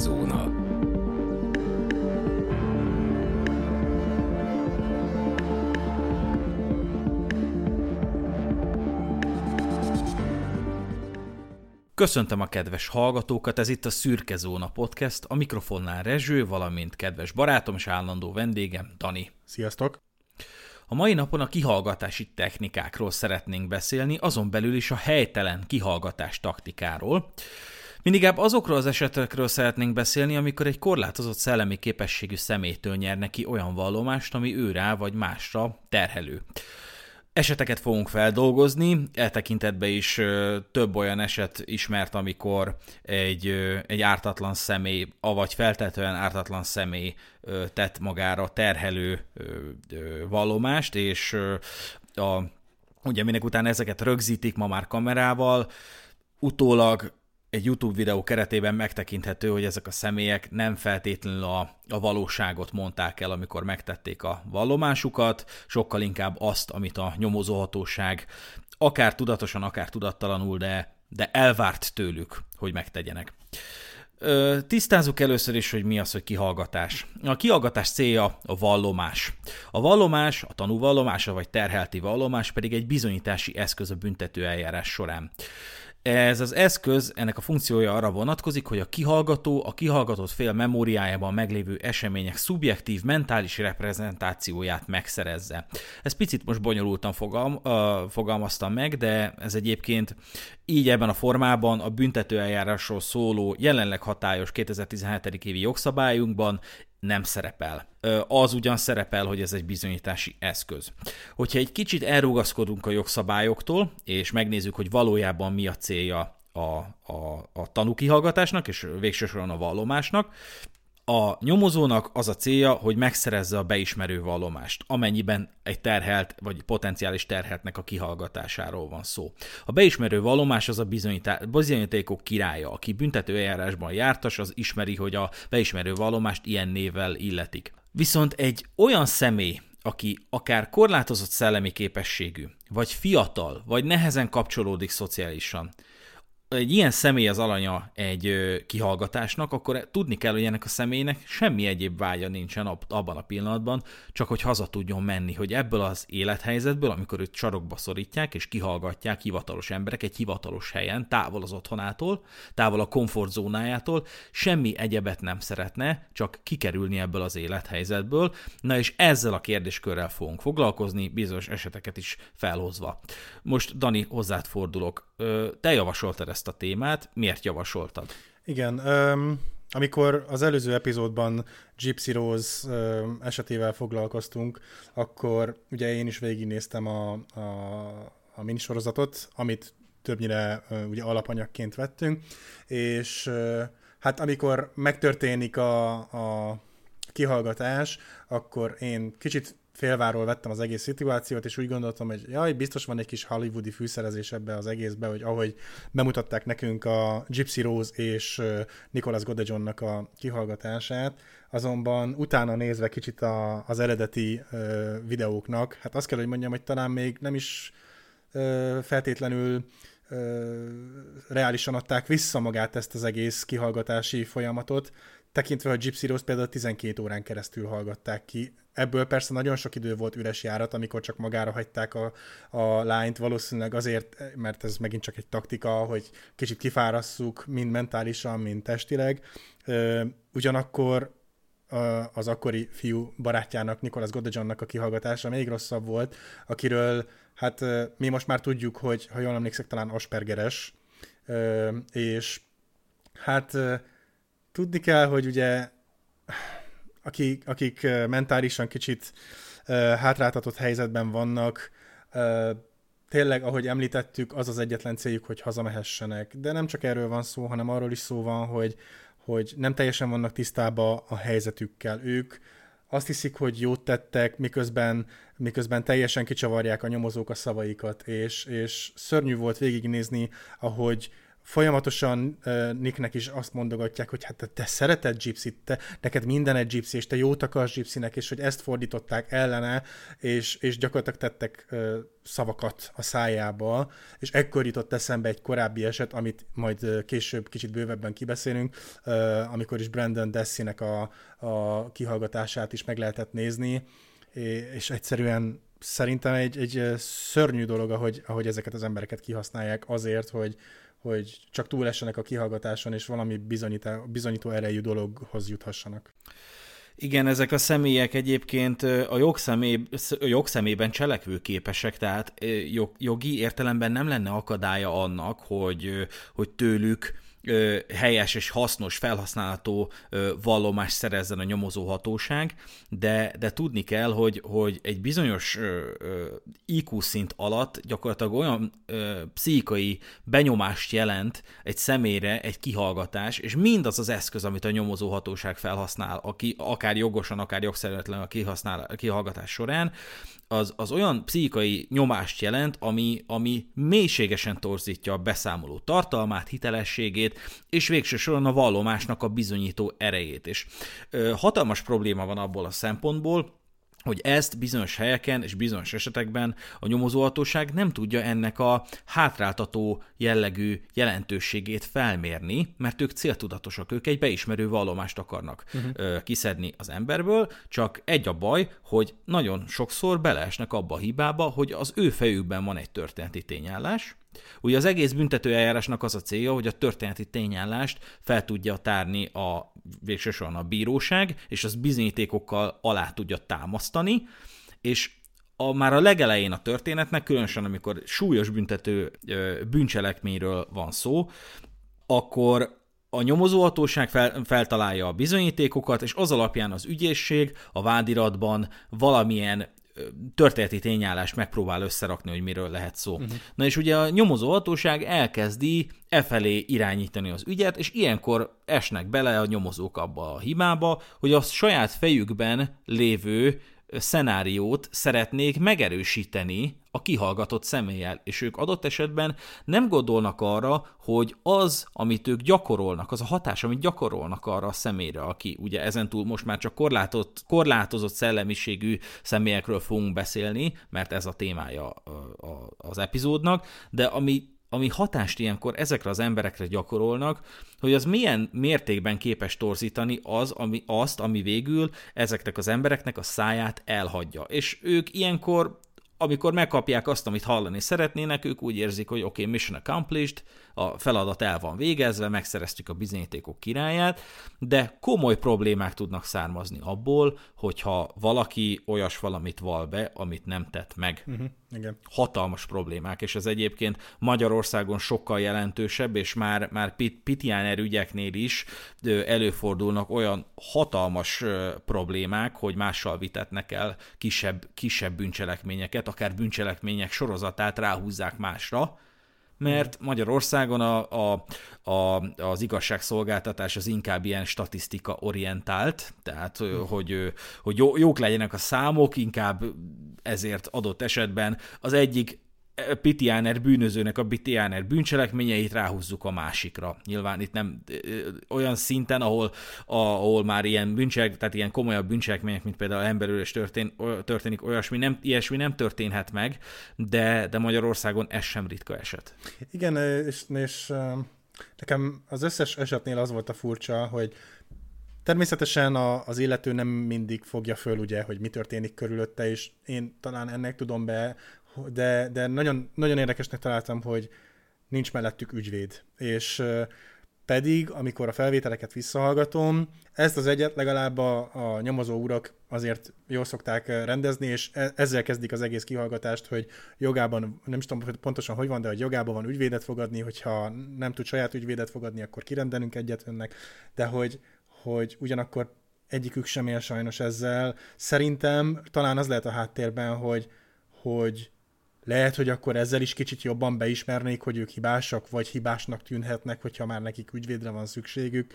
Szürkezóna. Köszöntöm a kedves hallgatókat, ez itt a Szürke Zóna Podcast, a mikrofonnál Rezső, valamint kedves barátom és állandó vendégem, Dani. Sziasztok! A mai napon a kihallgatási technikákról szeretnénk beszélni, azon belül is a helytelen kihallgatás taktikáról. Mindigább azokról az esetekről szeretnénk beszélni, amikor egy korlátozott szellemi képességű személytől nyer neki olyan vallomást, ami ő vagy másra terhelő. Eseteket fogunk feldolgozni, e tekintetben is ö, több olyan eset ismert, amikor egy, ö, egy ártatlan személy, avagy feltetően ártatlan személy ö, tett magára terhelő ö, ö, vallomást, és ö, a, ugye minek után ezeket rögzítik ma már kamerával, utólag egy YouTube videó keretében megtekinthető, hogy ezek a személyek nem feltétlenül a, a valóságot mondták el, amikor megtették a vallomásukat, sokkal inkább azt, amit a nyomozóhatóság akár tudatosan, akár tudattalanul, de, de elvárt tőlük, hogy megtegyenek. Tisztázzuk először is, hogy mi az, hogy kihallgatás. A kihallgatás célja a vallomás. A vallomás, a tanúvallomása vagy terhelti vallomás pedig egy bizonyítási eszköz a büntető eljárás során. Ez az eszköz, ennek a funkciója arra vonatkozik, hogy a kihallgató a kihallgatott fél memóriájában meglévő események szubjektív mentális reprezentációját megszerezze. Ez picit most bonyolultan fogalm, uh, fogalmaztam meg, de ez egyébként így ebben a formában a büntetőeljárásról szóló jelenleg hatályos 2017. évi jogszabályunkban nem szerepel. Az ugyan szerepel, hogy ez egy bizonyítási eszköz. Hogyha egy kicsit elrugaszkodunk a jogszabályoktól, és megnézzük, hogy valójában mi a célja a, a, a tanúkihallgatásnak, és végső soron a vallomásnak, a nyomozónak az a célja, hogy megszerezze a beismerő vallomást, amennyiben egy terhelt vagy potenciális terheltnek a kihallgatásáról van szó. A beismerő vallomás az a bizonyítékok királya, aki büntető eljárásban jártas, az ismeri, hogy a beismerő vallomást ilyen névvel illetik. Viszont egy olyan személy, aki akár korlátozott szellemi képességű, vagy fiatal, vagy nehezen kapcsolódik szociálisan, egy ilyen személy az alanya egy kihallgatásnak, akkor tudni kell, hogy ennek a személynek semmi egyéb vágya nincsen abban a pillanatban, csak hogy haza tudjon menni, hogy ebből az élethelyzetből, amikor őt sarokba szorítják és kihallgatják hivatalos emberek egy hivatalos helyen, távol az otthonától, távol a komfortzónájától, semmi egyebet nem szeretne, csak kikerülni ebből az élethelyzetből. Na és ezzel a kérdéskörrel fogunk foglalkozni, bizonyos eseteket is felhozva. Most Dani, hozzád fordulok. Te javasoltad ezt a témát, miért javasoltad? Igen, um, amikor az előző epizódban Gypsy Rose um, esetével foglalkoztunk, akkor ugye én is végignéztem a, a, a minisorozatot, amit többnyire uh, ugye alapanyagként vettünk, és uh, hát amikor megtörténik a, a kihallgatás, akkor én kicsit félváról vettem az egész szituációt, és úgy gondoltam, hogy jaj, biztos van egy kis hollywoodi fűszerezés ebbe az egészbe, hogy ahogy bemutatták nekünk a Gypsy Rose és Nicholas Godejonnak a kihallgatását, azonban utána nézve kicsit a, az eredeti ö, videóknak, hát azt kell, hogy mondjam, hogy talán még nem is ö, feltétlenül ö, reálisan adták vissza magát ezt az egész kihallgatási folyamatot, tekintve, hogy Gypsy Rose például 12 órán keresztül hallgatták ki. Ebből persze nagyon sok idő volt üres járat, amikor csak magára hagyták a, a lányt, valószínűleg azért, mert ez megint csak egy taktika, hogy kicsit kifárasszuk, mind mentálisan, mind testileg. Ugyanakkor az akkori fiú barátjának, Nicholas Godejonnak a kihallgatása még rosszabb volt, akiről hát mi most már tudjuk, hogy ha jól emlékszek, talán Aspergeres, és hát tudni kell, hogy ugye akik, akik mentálisan kicsit hátráltatott helyzetben vannak, tényleg, ahogy említettük, az az egyetlen céljuk, hogy hazamehessenek. De nem csak erről van szó, hanem arról is szó van, hogy, hogy nem teljesen vannak tisztában a helyzetükkel. Ők azt hiszik, hogy jót tettek, miközben, miközben teljesen kicsavarják a nyomozók a szavaikat, és, és szörnyű volt végignézni, ahogy folyamatosan uh, Nicknek is azt mondogatják, hogy hát te, te szereted Gypsy, te, neked minden egy Gypsy, és te jót akarsz Gypsynek, és hogy ezt fordították ellene, és, és gyakorlatilag tettek uh, szavakat a szájába, és ekkor jutott eszembe egy korábbi eset, amit majd uh, később kicsit bővebben kibeszélünk, uh, amikor is Brandon Dessinek a, a kihallgatását is meg lehetett nézni, és egyszerűen szerintem egy, egy szörnyű dolog, ahogy, ahogy ezeket az embereket kihasználják azért, hogy, hogy csak túlessenek a kihallgatáson, és valami bizonyító erejű dologhoz juthassanak. Igen, ezek a személyek egyébként a jogszemély, jogszemében cselekvőképesek, tehát jogi értelemben nem lenne akadálya annak, hogy, hogy tőlük helyes és hasznos, felhasználható vallomást szerezzen a nyomozó hatóság, de, de tudni kell, hogy, hogy egy bizonyos IQ szint alatt gyakorlatilag olyan pszichikai benyomást jelent egy személyre egy kihallgatás, és mindaz az eszköz, amit a nyomozó hatóság felhasznál, aki akár jogosan, akár jogszerűetlen a, kihasznál, a kihallgatás során, az, az olyan pszichikai nyomást jelent, ami, ami mélységesen torzítja a beszámoló tartalmát, hitelességét, és végső soron a vallomásnak a bizonyító erejét. És ö, hatalmas probléma van abból a szempontból, hogy ezt bizonyos helyeken és bizonyos esetekben a nyomozóhatóság nem tudja ennek a hátráltató jellegű jelentőségét felmérni, mert ők céltudatosak, ők egy beismerő vallomást akarnak uh-huh. kiszedni az emberből, csak egy a baj, hogy nagyon sokszor beleesnek abba a hibába, hogy az ő fejükben van egy történeti tényállás, Ugye az egész büntetőeljárásnak az a célja, hogy a történeti tényállást fel tudja tárni a végsősorban a bíróság, és az bizonyítékokkal alá tudja támasztani, és a, már a legelején a történetnek, különösen amikor súlyos büntető bűncselekményről van szó, akkor a nyomozóhatóság fel, feltalálja a bizonyítékokat, és az alapján az ügyészség a vádiratban valamilyen történeti tényállást megpróbál összerakni, hogy miről lehet szó. Uh-huh. Na és ugye a nyomozó hatóság elkezdi e felé irányítani az ügyet, és ilyenkor esnek bele a nyomozók abba a hibába, hogy a saját fejükben lévő szenáriót szeretnék megerősíteni a kihallgatott személlyel, és ők adott esetben nem gondolnak arra, hogy az, amit ők gyakorolnak, az a hatás, amit gyakorolnak arra a személyre, aki ugye ezentúl most már csak korlátott, korlátozott szellemiségű személyekről fogunk beszélni, mert ez a témája az epizódnak, de ami ami hatást ilyenkor ezekre az emberekre gyakorolnak, hogy az milyen mértékben képes torzítani az, ami, azt, ami végül ezeknek az embereknek a száját elhagyja. És ők ilyenkor amikor megkapják azt, amit hallani szeretnének, ők úgy érzik, hogy oké, okay, mission accomplished, a feladat el van végezve, megszereztük a bizonyítékok királyát, de komoly problémák tudnak származni abból, hogyha valaki olyas valamit val be, amit nem tett meg. Uh-huh, igen. Hatalmas problémák, és ez egyébként Magyarországon sokkal jelentősebb, és már, már Pit- Pitiáner ügyeknél is előfordulnak olyan hatalmas problémák, hogy mással vitetnek el kisebb, kisebb bűncselekményeket, akár bűncselekmények sorozatát ráhúzzák másra, mert Magyarországon a, a, a, az igazságszolgáltatás az inkább ilyen statisztika orientált, tehát hogy, hogy jók legyenek a számok, inkább ezért adott esetben az egyik Pitiáner bűnözőnek a Pitiáner bűncselekményeit ráhúzzuk a másikra. Nyilván itt nem olyan szinten, ahol, ahol már ilyen bűncselek, tehát ilyen komolyabb bűncselekmények, mint például emberülés történ, történik, olyasmi nem, ilyesmi nem történhet meg, de, de Magyarországon ez sem ritka eset. Igen, és, és nekem az összes esetnél az volt a furcsa, hogy Természetesen a, az illető nem mindig fogja föl, ugye, hogy mi történik körülötte, és én talán ennek tudom be de, de nagyon, nagyon érdekesnek találtam, hogy nincs mellettük ügyvéd. És pedig, amikor a felvételeket visszahallgatom, ezt az egyet legalább a, a nyomozó urak azért jól szokták rendezni, és e, ezzel kezdik az egész kihallgatást, hogy jogában, nem is tudom pontosan hogy van, de hogy jogában van ügyvédet fogadni, hogyha nem tud saját ügyvédet fogadni, akkor kirendelünk egyet önnek, de hogy, hogy ugyanakkor egyikük sem él sajnos ezzel. Szerintem talán az lehet a háttérben, hogy, hogy lehet, hogy akkor ezzel is kicsit jobban beismernék, hogy ők hibásak, vagy hibásnak tűnhetnek, hogyha már nekik ügyvédre van szükségük,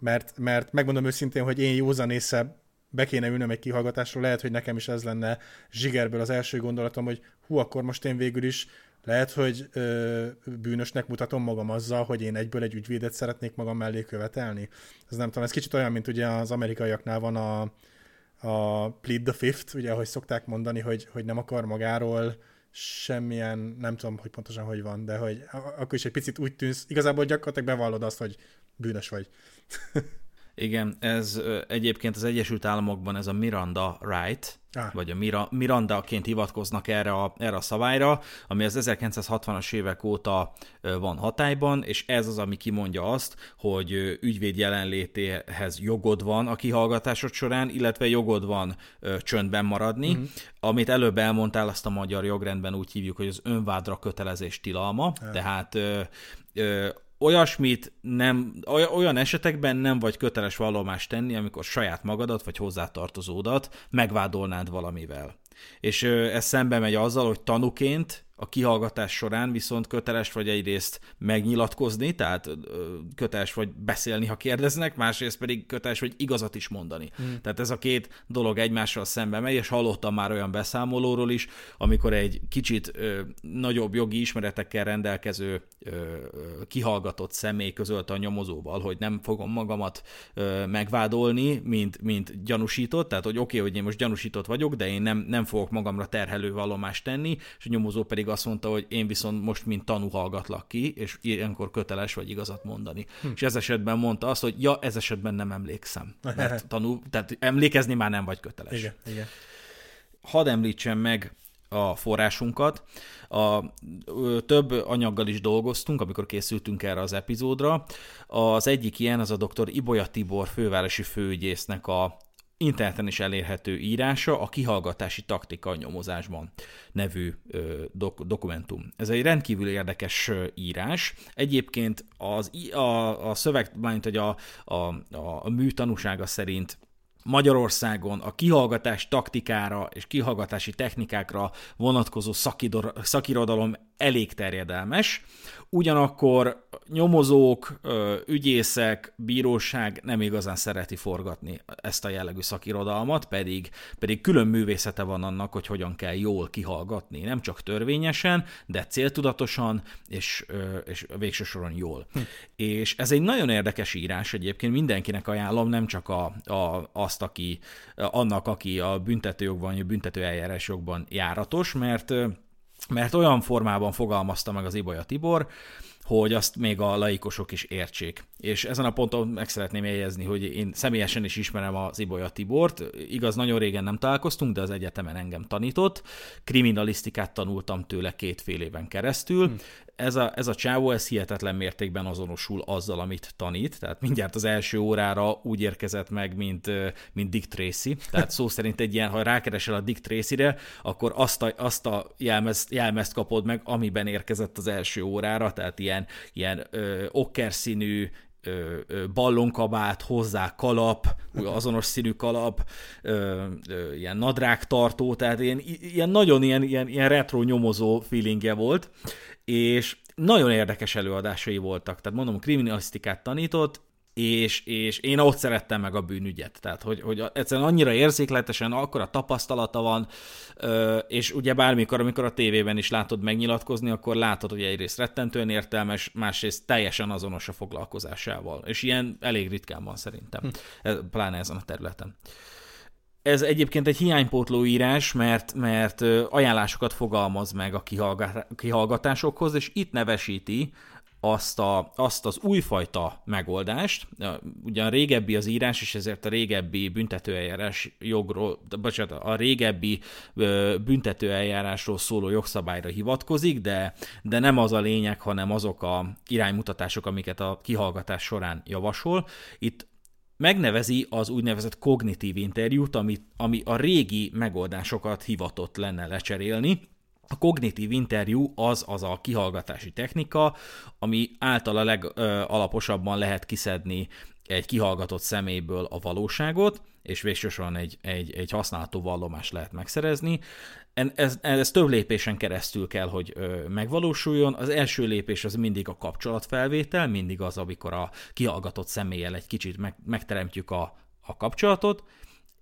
mert, mert megmondom őszintén, hogy én józan észre be kéne ülnöm egy kihallgatásról, lehet, hogy nekem is ez lenne zsigerből az első gondolatom, hogy hú, akkor most én végül is lehet, hogy ö, bűnösnek mutatom magam azzal, hogy én egyből egy ügyvédet szeretnék magam mellé követelni. Ez nem tudom, ez kicsit olyan, mint ugye az amerikaiaknál van a, a plead the fifth, ugye, ahogy szokták mondani, hogy, hogy nem akar magáról semmilyen, nem tudom, hogy pontosan hogy van, de hogy akkor is egy picit úgy tűnsz, igazából gyakorlatilag bevallod azt, hogy bűnös vagy. Igen, ez egyébként az Egyesült Államokban ez a Miranda right, ah. vagy a Mira, Miranda-ként hivatkoznak erre a, erre a szabályra, ami az 1960-as évek óta van hatályban, és ez az, ami kimondja azt, hogy ügyvéd jelenlétéhez jogod van a kihallgatásod során, illetve jogod van csöndben maradni. Uh-huh. Amit előbb elmondtál, azt a magyar jogrendben úgy hívjuk, hogy az önvádra kötelezés tilalma, ah. tehát olyasmit nem, olyan esetekben nem vagy köteles vallomást tenni, amikor saját magadat vagy hozzátartozódat megvádolnád valamivel. És ez szembe megy azzal, hogy tanuként a kihallgatás során viszont köteles vagy egyrészt megnyilatkozni, tehát köteles vagy beszélni, ha kérdeznek, másrészt pedig köteles vagy igazat is mondani. Mm. Tehát ez a két dolog egymással szembe megy, és hallottam már olyan beszámolóról is, amikor egy kicsit ö, nagyobb jogi ismeretekkel rendelkező ö, kihallgatott személy közölte a nyomozóval, hogy nem fogom magamat ö, megvádolni, mint, mint gyanúsított, tehát hogy oké, okay, hogy én most gyanúsított vagyok, de én nem, nem fogok magamra terhelő vallomást tenni, és a nyomozó pedig azt mondta, hogy én viszont most mint tanú hallgatlak ki, és ilyenkor köteles vagy igazat mondani. Hm. És ez esetben mondta azt, hogy ja, ez esetben nem emlékszem. Mert tanú, tehát emlékezni már nem vagy köteles. Igen, igen. Hadd említsem meg a forrásunkat. A, ö, több anyaggal is dolgoztunk, amikor készültünk erre az epizódra. Az egyik ilyen az a dr. Ibolya Tibor fővárosi főügyésznek a interneten is elérhető írása a kihallgatási taktika nyomozásban nevű dok- dokumentum. Ez egy rendkívül érdekes írás. Egyébként az, a, a szöveg, mint hogy a, a, a, a mű tanúsága szerint Magyarországon a kihallgatás taktikára és kihallgatási technikákra vonatkozó szakirodalom elég terjedelmes, ugyanakkor nyomozók, ügyészek, bíróság nem igazán szereti forgatni ezt a jellegű szakirodalmat, pedig, pedig külön művészete van annak, hogy hogyan kell jól kihallgatni, nem csak törvényesen, de céltudatosan, és, és végső soron jól. Hm. És ez egy nagyon érdekes írás egyébként, mindenkinek ajánlom, nem csak a, a, azt, aki, annak, aki a büntetőjogban, vagy a büntetőeljárásjogban járatos, mert mert olyan formában fogalmazta meg az Ibolya Tibor, hogy azt még a laikosok is értsék. És ezen a ponton meg szeretném jegyezni, hogy én személyesen is ismerem az Ibolya Tibort. Igaz, nagyon régen nem találkoztunk, de az egyetemen engem tanított. Kriminalisztikát tanultam tőle két fél éven keresztül. Ez a, ez a csávó, ez hihetetlen mértékben azonosul azzal, amit tanít, tehát mindjárt az első órára úgy érkezett meg, mint, mint Dick Tracy, tehát szó szerint egy ilyen, ha rákeresel a Dick Tracy-re, akkor azt a, azt a jelmezt, jelmezt kapod meg, amiben érkezett az első órára, tehát ilyen, ilyen ö, okkerszínű, ballonkabát, hozzá kalap, azonos színű kalap, ö, ö, ilyen nadrágtartó, tehát ilyen, ilyen nagyon ilyen, ilyen, ilyen retro nyomozó feelingje volt, és nagyon érdekes előadásai voltak. Tehát mondom, kriminalisztikát tanított, és, és én ott szerettem meg a bűnügyet. Tehát, hogy, hogy egyszerűen annyira érzékletesen, akkor a tapasztalata van, és ugye bármikor, amikor a tévében is látod megnyilatkozni, akkor látod, hogy egyrészt rettentően értelmes, másrészt teljesen azonos a foglalkozásával. És ilyen elég ritkán van szerintem, hm. pláne ezen a területen. Ez egyébként egy hiánypótló írás, mert, mert ajánlásokat fogalmaz meg a kihallgatásokhoz, és itt nevesíti azt, a, azt az újfajta megoldást. Ugyan régebbi az írás, és ezért a régebbi büntetőeljárás jogról, bocsánat, a régebbi büntetőeljárásról szóló jogszabályra hivatkozik, de, de nem az a lényeg, hanem azok a iránymutatások, amiket a kihallgatás során javasol. Itt megnevezi az úgynevezett kognitív interjút, ami, ami a régi megoldásokat hivatott lenne lecserélni. A kognitív interjú az az a kihallgatási technika, ami által a legalaposabban lehet kiszedni egy kihallgatott személyből a valóságot, és végsősorban egy, egy, egy használható vallomást lehet megszerezni. Ez, ez több lépésen keresztül kell, hogy megvalósuljon. Az első lépés az mindig a kapcsolatfelvétel, mindig az, amikor a kihallgatott személlyel egy kicsit meg, megteremtjük a, a kapcsolatot,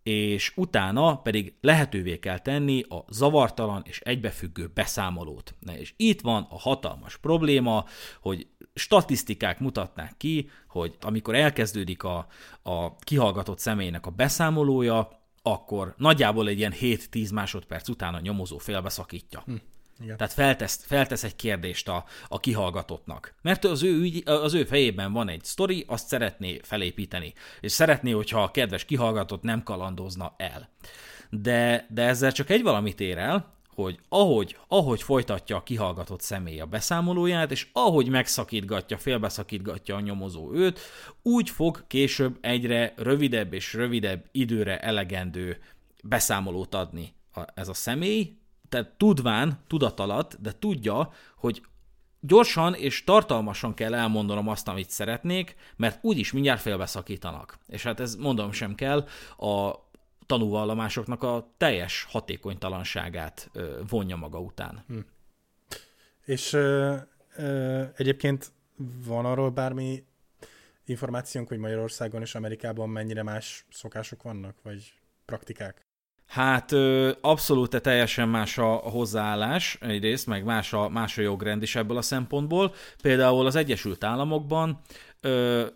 és utána pedig lehetővé kell tenni a zavartalan és egybefüggő beszámolót. Na és itt van a hatalmas probléma, hogy statisztikák mutatnák ki, hogy amikor elkezdődik a, a kihallgatott személynek a beszámolója, akkor nagyjából egy ilyen 7-10 másodperc után a nyomozó félbeszakítja. Hm. Igen. Tehát feltesz, feltesz egy kérdést a, a kihallgatottnak. Mert az ő, ügy, az ő fejében van egy sztori, azt szeretné felépíteni. És szeretné, hogyha a kedves kihallgatott nem kalandozna el. De, de ezzel csak egy valamit ér el, hogy ahogy, ahogy folytatja a kihallgatott személy a beszámolóját, és ahogy megszakítgatja, félbeszakítgatja a nyomozó őt, úgy fog később egyre rövidebb és rövidebb időre elegendő beszámolót adni a, ez a személy, tehát tudván, tudat alatt, de tudja, hogy gyorsan és tartalmasan kell elmondanom azt, amit szeretnék, mert úgyis mindjárt félbeszakítanak. És hát ez mondom sem kell, a tanúvallomásoknak a teljes hatékonytalanságát vonja maga után. Hm. És ö, ö, egyébként van arról bármi információnk, hogy Magyarországon és Amerikában mennyire más szokások vannak, vagy praktikák? Hát abszolút teljesen más a hozzáállás egyrészt, meg más a, más a jogrend is ebből a szempontból. Például az Egyesült Államokban ö,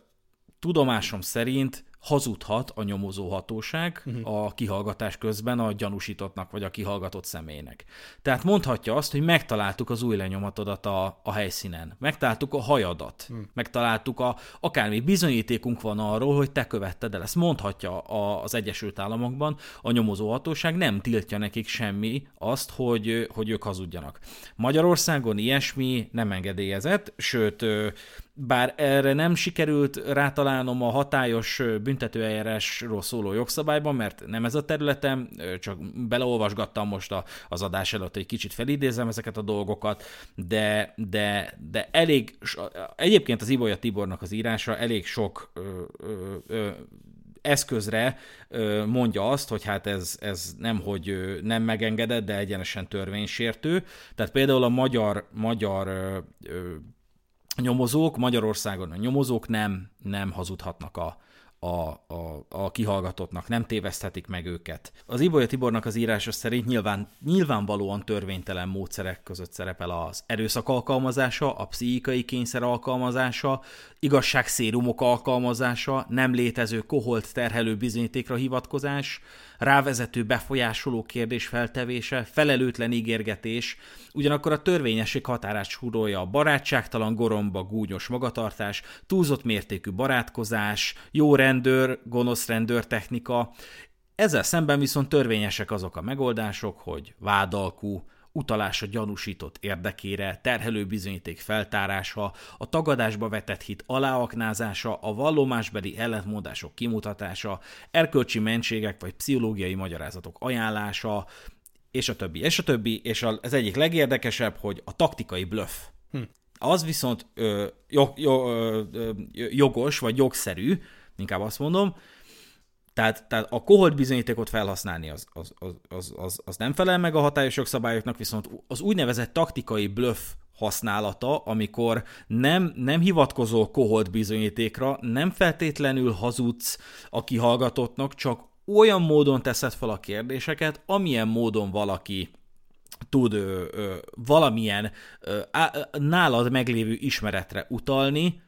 tudomásom szerint hazudhat a nyomozóhatóság uh-huh. a kihallgatás közben a gyanúsítottnak vagy a kihallgatott személynek. Tehát mondhatja azt, hogy megtaláltuk az új lenyomatodat a, a helyszínen, megtaláltuk a hajadat, uh-huh. megtaláltuk a, akármi bizonyítékunk van arról, hogy te követted el. Ezt mondhatja a, az Egyesült Államokban, a nyomozóhatóság nem tiltja nekik semmi azt, hogy, hogy ők hazudjanak. Magyarországon ilyesmi nem engedélyezett, sőt bár erre nem sikerült rátalálnom a hatályos büntetőeljárásról szóló jogszabályban, mert nem ez a területem, csak beleolvasgattam most a, az adás előtt, egy kicsit felidézem ezeket a dolgokat, de, de, de elég, egyébként az Ibolya Tibornak az írása elég sok ö, ö, eszközre mondja azt, hogy hát ez, ez nem, hogy nem megengedett, de egyenesen törvénysértő. Tehát például a magyar, magyar nyomozók, Magyarországon a nyomozók nem, nem hazudhatnak a, a, a, a kihallgatottnak, nem téveszthetik meg őket. Az Ibolya Tibornak az írása szerint nyilván, nyilvánvalóan törvénytelen módszerek között szerepel az erőszak alkalmazása, a pszichikai kényszer alkalmazása, igazságszérumok alkalmazása, nem létező koholt terhelő bizonyítékra hivatkozás, rávezető befolyásoló kérdés feltevése, felelőtlen ígérgetés, ugyanakkor a törvényesség határát súrolja a barátságtalan goromba gúnyos magatartás, túlzott mértékű barátkozás, jó rendőr, gonosz rendőr technika, ezzel szemben viszont törvényesek azok a megoldások, hogy vádalkú, utalás a gyanúsított érdekére, terhelő bizonyíték feltárása, a tagadásba vetett hit aláaknázása, a vallomásbeli ellentmondások kimutatása, erkölcsi mentségek vagy pszichológiai magyarázatok ajánlása, és a többi, és a többi, és az egyik legérdekesebb, hogy a taktikai bluff. Hm. Az viszont ö, jog, jog, ö, jogos, vagy jogszerű, inkább azt mondom, tehát, tehát a koholt bizonyítékot felhasználni az, az, az, az, az nem felel meg a hatályos jogszabályoknak, viszont az úgynevezett taktikai bluff használata, amikor nem, nem hivatkozol koholt bizonyítékra, nem feltétlenül hazudsz a kihallgatottnak, csak olyan módon teszed fel a kérdéseket, amilyen módon valaki tud ö, ö, valamilyen ö, á, nálad meglévő ismeretre utalni,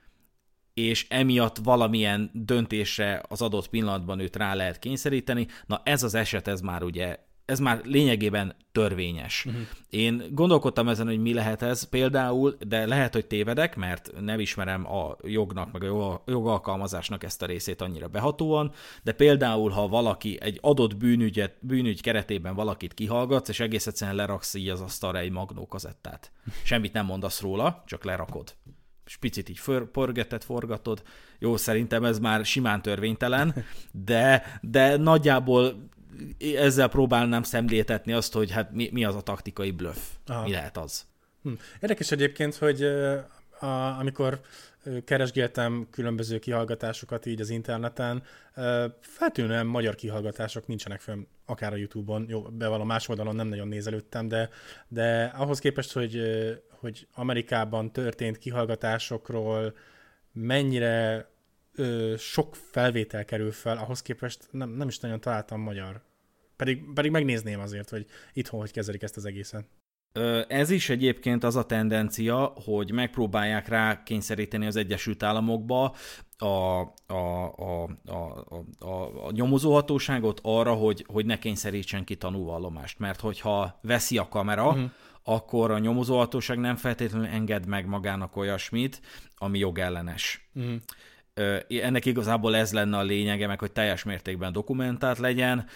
és emiatt valamilyen döntésre az adott pillanatban őt rá lehet kényszeríteni. Na ez az eset, ez már ugye ez már lényegében törvényes. Uh-huh. Én gondolkodtam ezen, hogy mi lehet ez például, de lehet, hogy tévedek, mert nem ismerem a jognak, meg a jogalkalmazásnak ezt a részét annyira behatóan, de például, ha valaki egy adott bűnügyet, bűnügy keretében valakit kihallgatsz, és egész egyszerűen leraksz így az asztalra egy magnókazettát. Semmit nem mondasz róla, csak lerakod és picit így forgetett, forgatod. Jó, szerintem ez már simán törvénytelen, de, de nagyjából ezzel próbálnám szemléltetni azt, hogy hát mi, mi az a taktikai bluff, Aha. mi lehet az. Hm. Érdekes egyébként, hogy a, amikor keresgéltem különböző kihallgatásokat így az interneten, feltűnően magyar kihallgatások nincsenek fönn, akár a Youtube-on, jó, bevallom, más oldalon nem nagyon nézelődtem, de, de ahhoz képest, hogy, hogy Amerikában történt kihallgatásokról mennyire ö, sok felvétel kerül fel, ahhoz képest nem, nem is nagyon találtam magyar. Pedig, pedig megnézném azért, hogy itthon hogy kezelik ezt az egészet. Ez is egyébként az a tendencia, hogy megpróbálják rá kényszeríteni az Egyesült Államokba a, a, a, a, a, a nyomozóhatóságot arra, hogy, hogy ne kényszerítsen ki tanúvallomást. Mert hogyha veszi a kamera, uh-huh. akkor a nyomozóhatóság nem feltétlenül enged meg magának olyasmit, ami jogellenes. Uh-huh. Ennek igazából ez lenne a lényege, meg hogy teljes mértékben dokumentált legyen.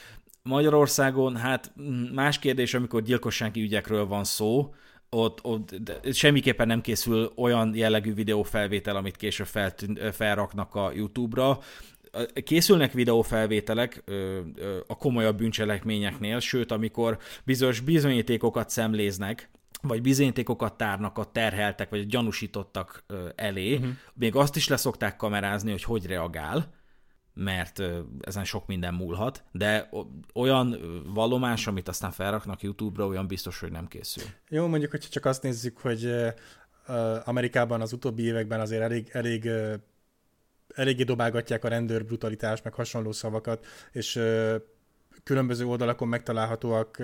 Magyarországon, hát más kérdés, amikor gyilkossági ügyekről van szó, ott, ott semmiképpen nem készül olyan jellegű videófelvétel, amit később feltűn, felraknak a YouTube-ra. Készülnek videófelvételek a komolyabb bűncselekményeknél, sőt, amikor bizonyos bizonyítékokat szemléznek, vagy bizonyítékokat tárnak a terheltek, vagy a gyanúsítottak elé, uh-huh. még azt is leszokták kamerázni, hogy hogy reagál, mert ezen sok minden múlhat, de olyan vallomás, amit aztán felraknak YouTube-ra, olyan biztos, hogy nem készül. Jó, mondjuk, hogyha csak azt nézzük, hogy Amerikában az utóbbi években azért elég, elég eléggé dobálgatják a rendőr brutalitást, meg hasonló szavakat, és különböző oldalakon megtalálhatóak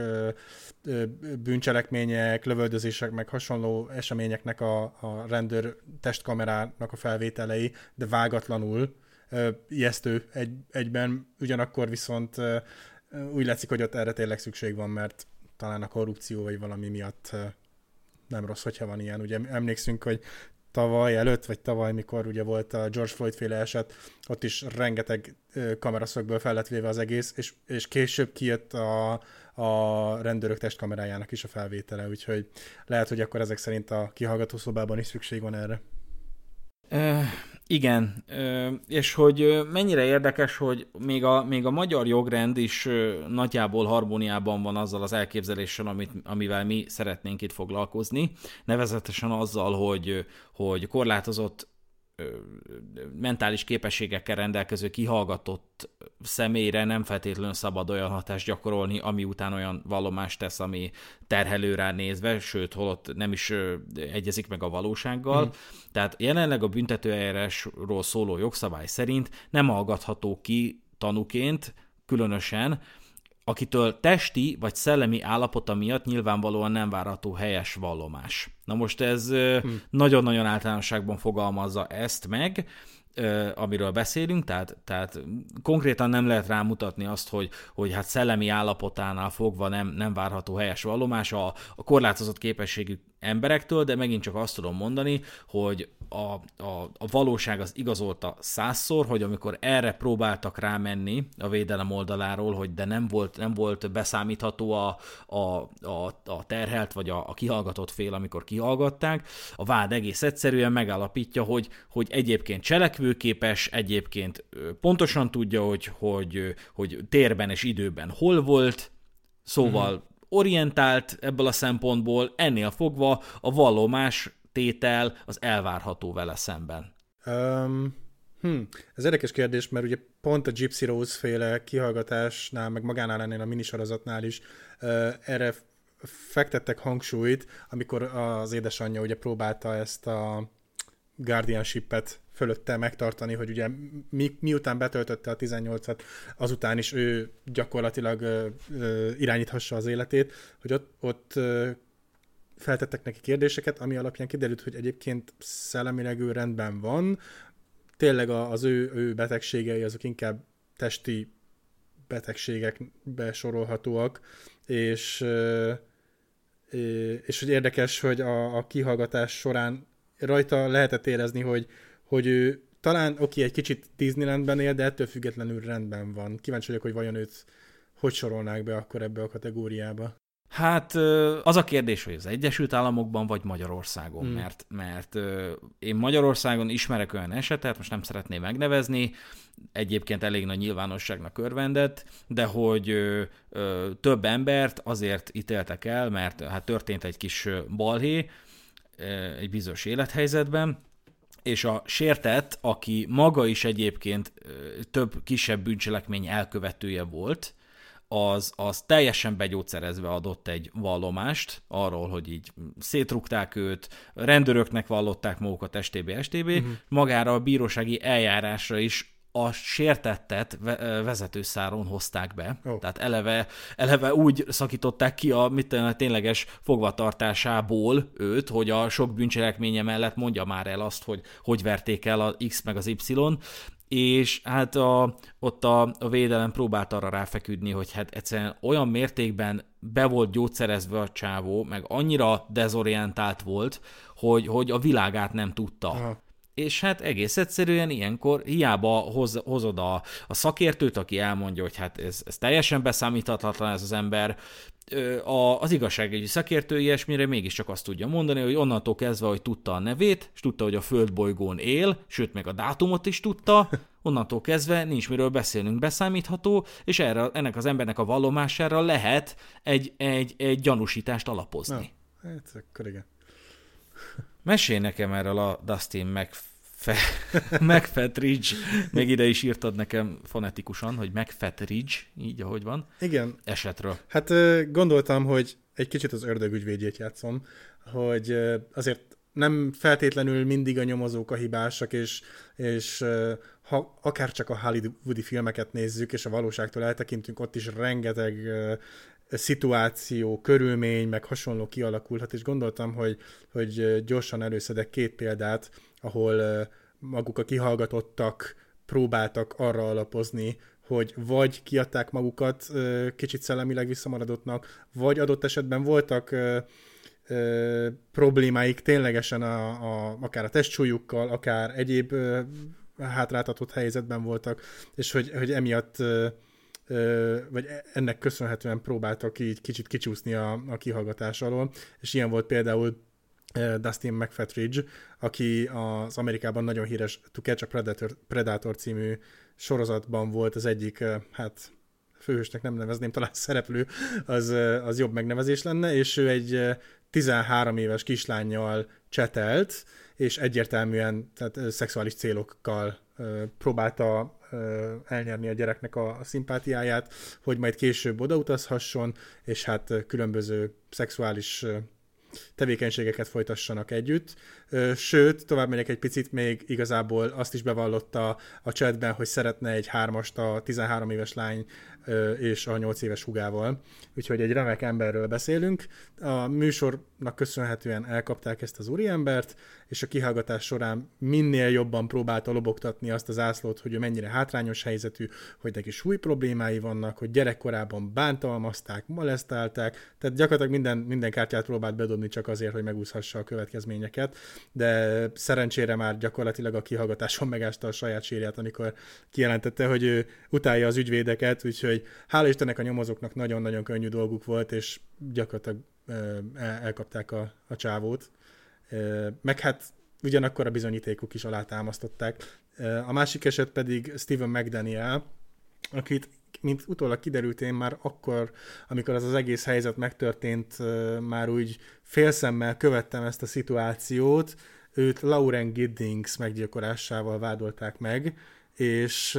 bűncselekmények, lövöldözések, meg hasonló eseményeknek a, a rendőr testkamerának a felvételei, de vágatlanul, ijesztő egy, egyben, ugyanakkor viszont úgy látszik, hogy ott erre tényleg szükség van, mert talán a korrupció vagy valami miatt nem rossz, hogyha van ilyen. Ugye emlékszünk, hogy tavaly előtt, vagy tavaly, mikor ugye volt a George Floyd féle eset, ott is rengeteg kameraszögből fel lett véve az egész, és, és később kijött a, a rendőrök testkamerájának is a felvétele, úgyhogy lehet, hogy akkor ezek szerint a kihallgató szobában is szükség van erre. Igen, és hogy mennyire érdekes, hogy még a, még a magyar jogrend is nagyjából harmóniában van azzal az elképzeléssel, amit, amivel mi szeretnénk itt foglalkozni, nevezetesen azzal, hogy, hogy korlátozott mentális képességekkel rendelkező kihallgatott személyre nem feltétlenül szabad olyan hatást gyakorolni, ami után olyan vallomást tesz, ami terhelő rá nézve, sőt, holott nem is egyezik meg a valósággal. Mm. Tehát jelenleg a büntetőeljárásról szóló jogszabály szerint nem hallgatható ki tanuként, különösen akitől testi vagy szellemi állapota miatt nyilvánvalóan nem várható helyes vallomás. Na most ez hmm. nagyon-nagyon általánosságban fogalmazza ezt meg, amiről beszélünk, tehát, tehát konkrétan nem lehet rámutatni azt, hogy, hogy hát szellemi állapotánál fogva nem, nem várható helyes vallomás a, a korlátozott képességű emberektől, de megint csak azt tudom mondani, hogy a, a, a valóság az igazolta százszor, hogy amikor erre próbáltak rámenni a védelem oldaláról, hogy de nem volt, nem volt beszámítható a, a, a, a terhelt vagy a, a kihallgatott fél, amikor kihallgatták, a vád egész egyszerűen megállapítja, hogy, hogy egyébként cselekvőképes, egyébként pontosan tudja, hogy, hogy, hogy térben és időben hol volt, Szóval mm orientált ebből a szempontból, ennél fogva a vallomás tétel az elvárható vele szemben. Um, hm, ez érdekes kérdés, mert ugye pont a Gypsy Rose féle kihallgatásnál, meg magánál ennél a minisorozatnál is uh, erre fektettek hangsúlyt, amikor az édesanyja ugye próbálta ezt a guardianship-et fölötte megtartani, hogy ugye mi, miután betöltötte a 18-at, azután is ő gyakorlatilag ö, ö, irányíthassa az életét, hogy ott, ott ö, feltettek neki kérdéseket, ami alapján kiderült, hogy egyébként szellemileg ő rendben van, tényleg az ő, ő betegségei azok inkább testi betegségekbe sorolhatóak, és és hogy érdekes, hogy a, a kihallgatás során rajta lehetett érezni, hogy, hogy ő talán, oké, egy kicsit Disneylandben él, de ettől függetlenül rendben van. Kíváncsi vagyok, hogy vajon őt hogy sorolnák be akkor ebbe a kategóriába. Hát az a kérdés, hogy az Egyesült Államokban vagy Magyarországon, hmm. mert, mert én Magyarországon ismerek olyan esetet, most nem szeretném megnevezni, egyébként elég nagy nyilvánosságnak örvendett, de hogy több embert azért ítéltek el, mert hát történt egy kis balhé egy bizonyos élethelyzetben, és a sértett, aki maga is egyébként több kisebb bűncselekmény elkövetője volt, az, az teljesen begyógyszerezve adott egy vallomást arról, hogy így szétrugták őt, rendőröknek vallották magukat STB, STB, uh-huh. magára a bírósági eljárásra is a sértettet vezetőszáron hozták be. Oh. Tehát eleve, eleve úgy szakították ki a, mit a tényleges fogvatartásából őt, hogy a sok bűncselekménye mellett mondja már el azt, hogy hogy verték el a X meg az Y, és hát a, ott a, a védelem próbált arra ráfeküdni, hogy hát egyszerűen olyan mértékben be volt gyógyszerezve a csávó, meg annyira dezorientált volt, hogy, hogy a világát nem tudta. Aha és hát egész egyszerűen ilyenkor hiába hoz, hozod a, a szakértőt, aki elmondja, hogy hát ez, ez teljesen beszámíthatatlan ez az ember, a, az igazságügyi szakértő ilyesmire mégiscsak azt tudja mondani, hogy onnantól kezdve, hogy tudta a nevét, és tudta, hogy a földbolygón él, sőt, meg a dátumot is tudta, onnantól kezdve nincs miről beszélnünk, beszámítható, és erre, ennek az embernek a vallomására lehet egy, egy, egy gyanúsítást alapozni. Na, hát akkor igen. Mesélj nekem erről a Dustin McFe- McFetridge, még ide is írtad nekem fonetikusan, hogy McFetridge, így ahogy van. Igen. Esetről. Hát gondoltam, hogy egy kicsit az ördögügyvédjét játszom, hogy azért nem feltétlenül mindig a nyomozók a hibásak, és, és ha akár csak a hollywoodi filmeket nézzük, és a valóságtól eltekintünk, ott is rengeteg szituáció, körülmény, meg hasonló kialakulhat, és gondoltam, hogy, hogy gyorsan előszedek két példát, ahol maguk a kihallgatottak próbáltak arra alapozni, hogy vagy kiadták magukat kicsit szellemileg visszamaradottnak, vagy adott esetben voltak problémáik ténylegesen a, a, akár a testsúlyukkal, akár egyéb hátráltatott helyzetben voltak, és hogy, hogy emiatt vagy e, ennek köszönhetően próbáltak így kicsit kicsúszni a, a kihallgatás alól, és ilyen volt például Dustin McFetridge, aki az Amerikában nagyon híres To Catch a Predator, Predator című sorozatban volt az egyik, hát főhősnek nem nevezném, talán szereplő, az, az jobb megnevezés lenne, és ő egy 13 éves kislányjal csetelt, és egyértelműen tehát, szexuális célokkal próbálta elnyerni a gyereknek a, a szimpátiáját, hogy majd később odautazhasson, és hát különböző szexuális tevékenységeket folytassanak együtt. Sőt, tovább megyek egy picit, még igazából azt is bevallotta a chatben, hogy szeretne egy hármast a 13 éves lány és a 8 éves hugával. Úgyhogy egy remek emberről beszélünk. A műsornak köszönhetően elkapták ezt az úriembert, és a kihallgatás során minél jobban próbálta lobogtatni azt az ászlót, hogy ő mennyire hátrányos helyzetű, hogy neki súly problémái vannak, hogy gyerekkorában bántalmazták, molesztálták, tehát gyakorlatilag minden, minden kártyát próbált bedobni csak azért, hogy megúszhassa a következményeket, de szerencsére már gyakorlatilag a kihallgatáson megásta a saját sírját, amikor kijelentette, hogy ő utálja az ügyvédeket, úgyhogy hála Istennek a nyomozóknak nagyon-nagyon könnyű dolguk volt, és gyakorlatilag elkapták a, a csávót. Meg hát ugyanakkor a bizonyítékok is alátámasztották. A másik eset pedig Steven McDaniel, akit mint utólag kiderült, én már akkor, amikor az az egész helyzet megtörtént, már úgy félszemmel követtem ezt a szituációt, őt Lauren Giddings meggyilkolásával vádolták meg, és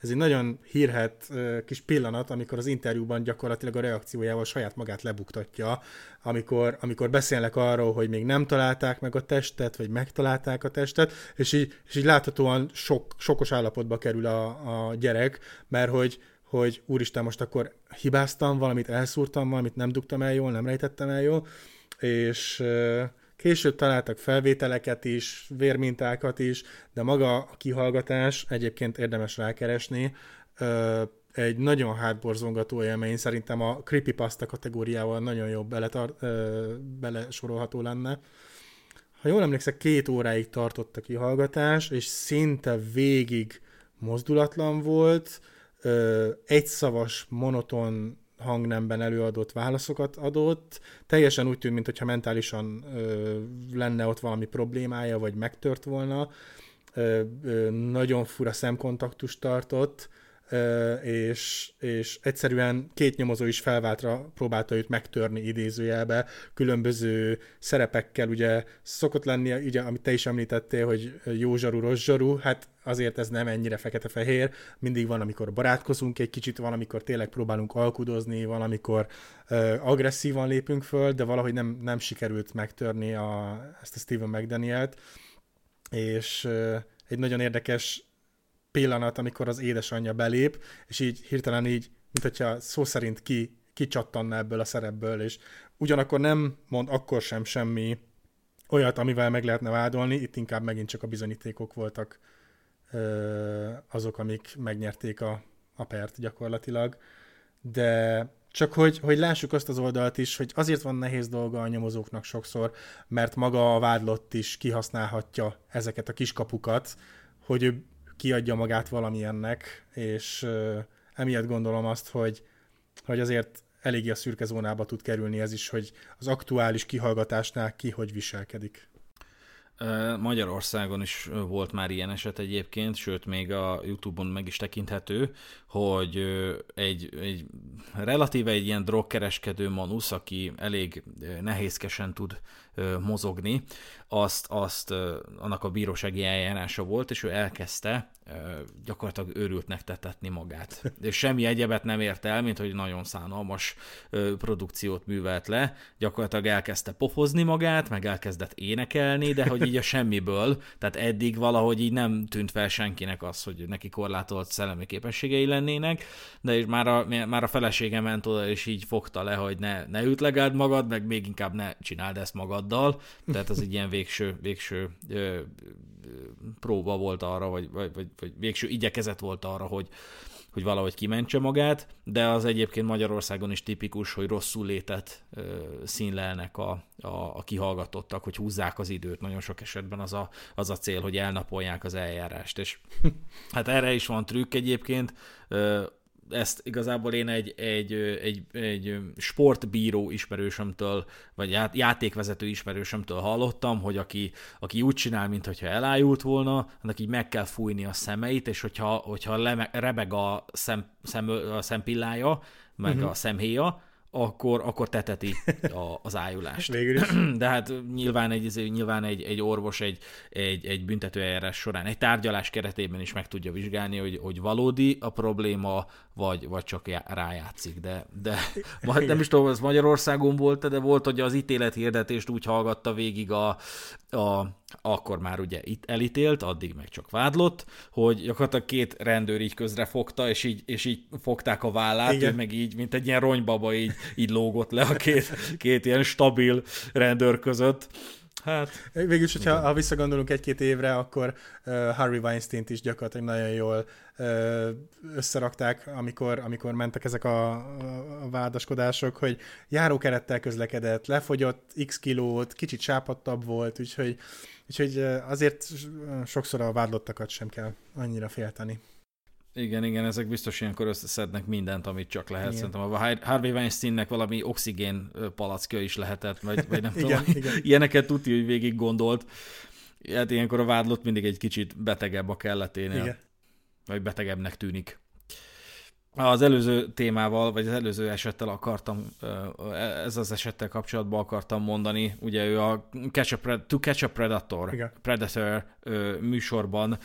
ez egy nagyon hírhet kis pillanat, amikor az interjúban gyakorlatilag a reakciójával saját magát lebuktatja, amikor, amikor beszélnek arról, hogy még nem találták meg a testet, vagy megtalálták a testet, és így, és így láthatóan sok, sokos állapotba kerül a, a gyerek, mert hogy, hogy úristen, most akkor hibáztam, valamit elszúrtam, valamit nem dugtam el jól, nem rejtettem el jól, és Később találtak felvételeket is, vérmintákat is, de maga a kihallgatás egyébként érdemes rákeresni. Egy nagyon hátborzongató élmény, szerintem a creepypasta kategóriával nagyon jobb beletar- belesorolható lenne. Ha jól emlékszek, két óráig tartott a kihallgatás, és szinte végig mozdulatlan volt, egyszavas, monoton hangnemben előadott válaszokat adott. Teljesen úgy tűnt, mintha mentálisan ö, lenne ott valami problémája, vagy megtört volna. Ö, ö, nagyon fura szemkontaktust tartott. És, és egyszerűen két nyomozó is felváltra próbálta őt megtörni idézőjelbe, különböző szerepekkel, ugye szokott lenni, ugye, amit te is említettél, hogy jó zsaru, rossz zsaru, hát azért ez nem ennyire fekete-fehér, mindig van, amikor barátkozunk egy kicsit, van, amikor tényleg próbálunk alkudozni, van, amikor uh, agresszívan lépünk föl, de valahogy nem, nem sikerült megtörni a, ezt a Steven McDanielt, és uh, egy nagyon érdekes pillanat, amikor az édesanyja belép, és így hirtelen így, mint hogyha szó szerint ki, kicsattanna ebből a szerepből, és ugyanakkor nem mond akkor sem semmi olyat, amivel meg lehetne vádolni, itt inkább megint csak a bizonyítékok voltak azok, amik megnyerték a, a pert gyakorlatilag. De csak hogy, hogy lássuk azt az oldalt is, hogy azért van nehéz dolga a nyomozóknak sokszor, mert maga a vádlott is kihasználhatja ezeket a kiskapukat, hogy ő kiadja magát valamilyennek, és emiatt gondolom azt, hogy, hogy azért eléggé a szürke zónába tud kerülni ez is, hogy az aktuális kihallgatásnál ki hogy viselkedik. Magyarországon is volt már ilyen eset egyébként, sőt még a Youtube-on meg is tekinthető, hogy egy, egy relatíve egy ilyen drogkereskedő manusz, aki elég nehézkesen tud mozogni, azt, azt annak a bírósági eljárása volt, és ő elkezdte gyakorlatilag őrültnek tetetni magát. És semmi egyebet nem ért el, mint hogy nagyon szánalmas produkciót művelt le, gyakorlatilag elkezdte pofozni magát, meg elkezdett énekelni, de hogy így a semmiből, tehát eddig valahogy így nem tűnt fel senkinek az, hogy neki korlátolt szellemi képességei lennének, de és már a, már a felesége ment oda, és így fogta le, hogy ne, ne ütlegáld magad, meg még inkább ne csináld ezt magaddal, tehát az egy ilyen végső, végső ö, próba volt arra, vagy, vagy, vagy, vagy végső igyekezet volt arra, hogy, hogy valahogy kimentse magát, de az egyébként Magyarországon is tipikus, hogy rosszul létet ö, színlelnek a, a, a kihallgatottak, hogy húzzák az időt. Nagyon sok esetben az a, az a cél, hogy elnapolják az eljárást. És hát erre is van trükk egyébként. Ö, ezt igazából én egy, egy, egy, egy sportbíró ismerősömtől, vagy játékvezető ismerősömtől hallottam, hogy aki, aki úgy csinál, mintha elájult volna, annak így meg kell fújni a szemeit, és hogyha, hogyha leme, rebeg a, szem, szem, a szempillája, meg uh-huh. a szemhéja, akkor, akkor teteti a, az ájulást. Végül is. De hát nyilván egy, nyilván egy, egy orvos egy, egy, egy büntetőeljárás során, egy tárgyalás keretében is meg tudja vizsgálni, hogy, hogy valódi a probléma, vagy, vagy csak rájátszik. De, de majd nem is tudom, ez Magyarországon volt, de volt, hogy az ítélethirdetést úgy hallgatta végig a, a akkor már ugye itt elítélt, addig meg csak vádlott, hogy gyakorlatilag két rendőr így közre fogta, és így, és így fogták a vállát, Igen. ő meg így, mint egy ilyen ronybaba így, így lógott le a két, két ilyen stabil rendőr között. Hát, Végülis, hogyha ha visszagondolunk egy-két évre, akkor uh, Harvey Weinstein-t is gyakorlatilag nagyon jól uh, összerakták, amikor, amikor mentek ezek a, a vádaskodások, hogy járókerettel közlekedett, lefogyott x kilót, kicsit sápadtabb volt, úgyhogy, úgyhogy azért sokszor a vádlottakat sem kell annyira félteni. Igen, igen, ezek biztos ilyenkor összeszednek mindent, amit csak lehet. Igen. Szerintem a Harvey Weinsteinnek valami oxigén palackja is lehetett, vagy, vagy nem igen, tudom. Igen. Ilyeneket tudja, hogy végig gondolt. Hát ilyenkor a vádlott mindig egy kicsit betegebb a kelleténél. Igen. Vagy betegebbnek tűnik. Az előző témával, vagy az előző esettel akartam, ez az esettel kapcsolatban akartam mondani, ugye ő a Catch a Pred- To Catch a Predator, Igen. Predator műsorban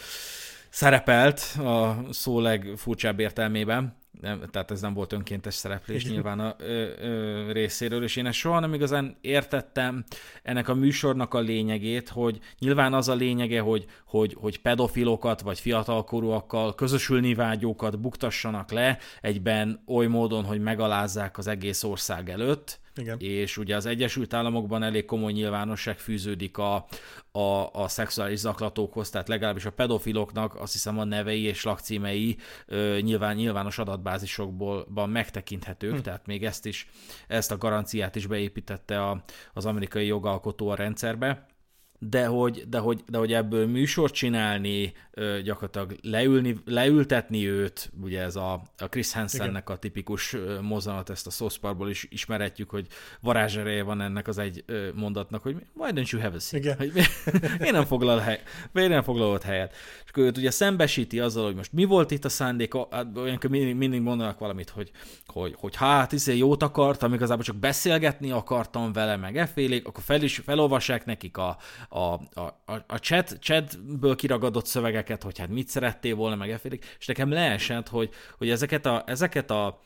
szerepelt a szó legfurcsább értelmében, nem, tehát ez nem volt önkéntes szereplés nyilván a ö, ö, részéről, és én ezt soha nem igazán értettem ennek a műsornak a lényegét, hogy nyilván az a lényege, hogy, hogy, hogy pedofilokat vagy fiatalkorúakkal, közösülni vágyókat buktassanak le egyben oly módon, hogy megalázzák az egész ország előtt, igen. És ugye az Egyesült Államokban elég komoly nyilvánosság fűződik a, a, a szexuális zaklatókhoz, tehát legalábbis a pedofiloknak azt hiszem a nevei és lakcímei ö, nyilván nyilvános adatbázisokban megtekinthetők, hm. tehát még ezt is, ezt a garanciát is beépítette a, az amerikai jogalkotó a rendszerbe de hogy, de hogy, de hogy ebből műsort csinálni, gyakorlatilag leülni, leültetni őt, ugye ez a, a Chris Hansennek a tipikus mozzanat, ezt a South is ismeretjük, hogy varázsereje van ennek az egy mondatnak, hogy why don't you have a seat? Igen. Hogy, én nem foglal hely, miért nem foglalod helyet? És akkor őt ugye szembesíti azzal, hogy most mi volt itt a szándék, hát olyankor mindig, mindig mondanak valamit, hogy, hogy, hogy hát, izé jót akartam, igazából csak beszélgetni akartam vele, meg effélék, akkor fel is felolvassák nekik a, a, a, a, a chat, chatből kiragadott szövegeket, hogy hát mit szerettél volna, meg effélék, és nekem leesett, hogy, hogy ezeket a, ezeket a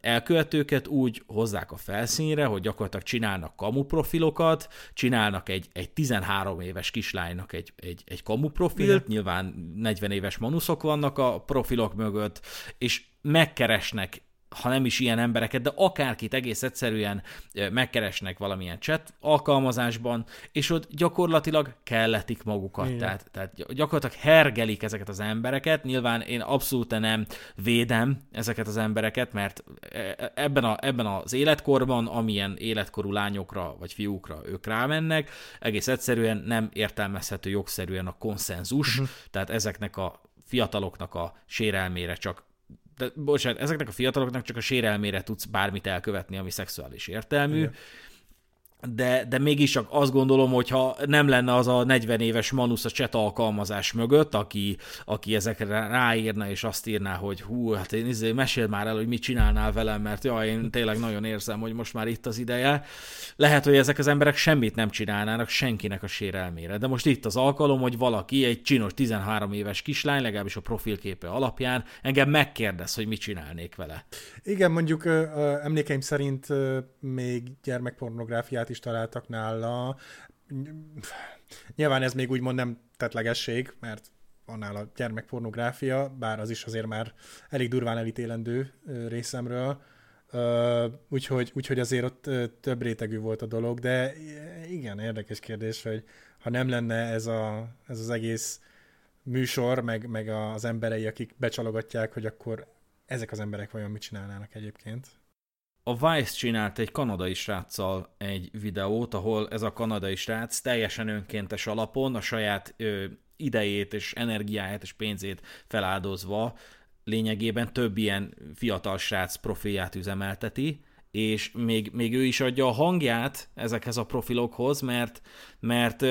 elkövetőket úgy hozzák a felszínre, hogy gyakorlatilag csinálnak kamu profilokat, csinálnak egy, egy 13 éves kislánynak egy, egy, egy kamu profilt, nyilván 40 éves manuszok vannak a profilok mögött, és megkeresnek ha nem is ilyen embereket, de akárkit egész egyszerűen megkeresnek valamilyen chat alkalmazásban, és ott gyakorlatilag kelletik magukat. Tehát, tehát gyakorlatilag hergelik ezeket az embereket. Nyilván én abszolút nem védem ezeket az embereket, mert e, e, ebben, a, ebben az életkorban, amilyen életkorú lányokra vagy fiúkra ők rámennek, egész egyszerűen nem értelmezhető jogszerűen a konszenzus, uh-huh. tehát ezeknek a fiataloknak a sérelmére csak de bocsánat, ezeknek a fiataloknak csak a sérelmére tudsz bármit elkövetni, ami szexuális értelmű. Igen de, de mégis csak azt gondolom, hogy ha nem lenne az a 40 éves Manusz a chat alkalmazás mögött, aki, aki ezekre ráírna, és azt írná, hogy hú, hát én izé, mesél már el, hogy mit csinálnál velem, mert ja, én tényleg nagyon érzem, hogy most már itt az ideje. Lehet, hogy ezek az emberek semmit nem csinálnának senkinek a sérelmére, de most itt az alkalom, hogy valaki, egy csinos 13 éves kislány, legalábbis a profilképe alapján engem megkérdez, hogy mit csinálnék vele. Igen, mondjuk emlékeim szerint még gyermekpornográfiát hibát is találtak nála. Nyilván ez még úgymond nem tetlegesség, mert van nála gyermekpornográfia, bár az is azért már elég durván elítélendő részemről. Úgyhogy, úgyhogy azért ott több rétegű volt a dolog, de igen, érdekes kérdés, hogy ha nem lenne ez, a, ez az egész műsor, meg, meg az emberei, akik becsalogatják, hogy akkor ezek az emberek vajon mit csinálnának egyébként a Vice csinált egy kanadai sráccal egy videót, ahol ez a kanadai srác teljesen önkéntes alapon a saját ö, idejét és energiáját és pénzét feláldozva lényegében több ilyen fiatal srác profilját üzemelteti, és még, még ő is adja a hangját ezekhez a profilokhoz, mert, mert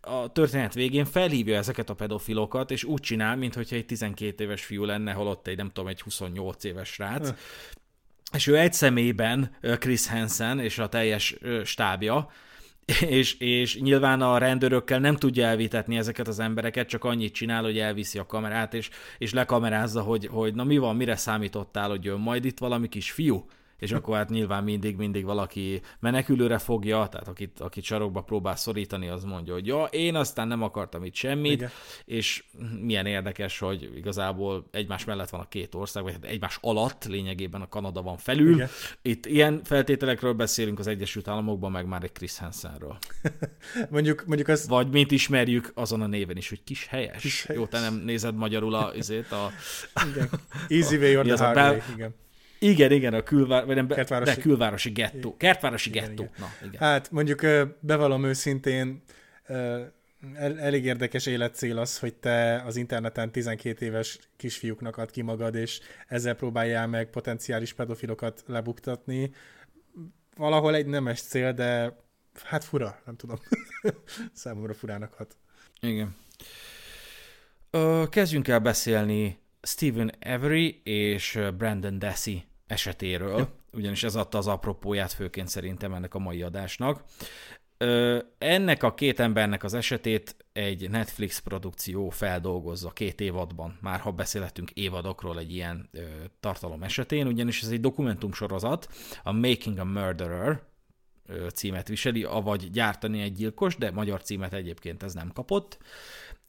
a történet végén felhívja ezeket a pedofilokat, és úgy csinál, mintha egy 12 éves fiú lenne, holott egy nem tudom, egy 28 éves srác, és ő egy személyben Chris Hansen és a teljes stábja, és, és nyilván a rendőrökkel nem tudja elvitetni ezeket az embereket, csak annyit csinál, hogy elviszi a kamerát, és, és lekamerázza, hogy, hogy na mi van, mire számítottál, hogy jön majd itt valami kis fiú, és akkor hát nyilván mindig, mindig valaki menekülőre fogja, tehát akit, akit sarokba próbál szorítani, az mondja, hogy ja, én aztán nem akartam itt semmit, Igen. és milyen érdekes, hogy igazából egymás mellett van a két ország, vagy hát egymás alatt lényegében a Kanada van felül. Igen. Itt ilyen feltételekről beszélünk az Egyesült Államokban, meg már egy Chris Hansenről. mondjuk, mondjuk az... Vagy mint ismerjük azon a néven is, hogy kis helyes. Kis helyes. Jó, te nem nézed magyarul a, azért a... Igen. Easy way or the hard way. Igen. Igen, igen, a külvár, vagy nem, Kertvárosi... de külvárosi gettó. Kertvárosi igen, gettó. Igen. Na, igen. Hát mondjuk bevallom őszintén, el, elég érdekes életcél az, hogy te az interneten 12 éves kisfiúknak ad ki magad, és ezzel próbáljál meg potenciális pedofilokat lebuktatni. Valahol egy nemes cél, de hát fura, nem tudom. Számomra furának hat. Igen. Ö, kezdjünk el beszélni Stephen Avery és Brandon Dassey esetéről, ugyanis ez adta az apropóját főként szerintem ennek a mai adásnak. Ö, ennek a két embernek az esetét egy Netflix produkció feldolgozza két évadban, már ha beszélhetünk évadokról egy ilyen ö, tartalom esetén, ugyanis ez egy dokumentumsorozat, a Making a Murderer ö, címet viseli, avagy gyártani egy gyilkos, de magyar címet egyébként ez nem kapott,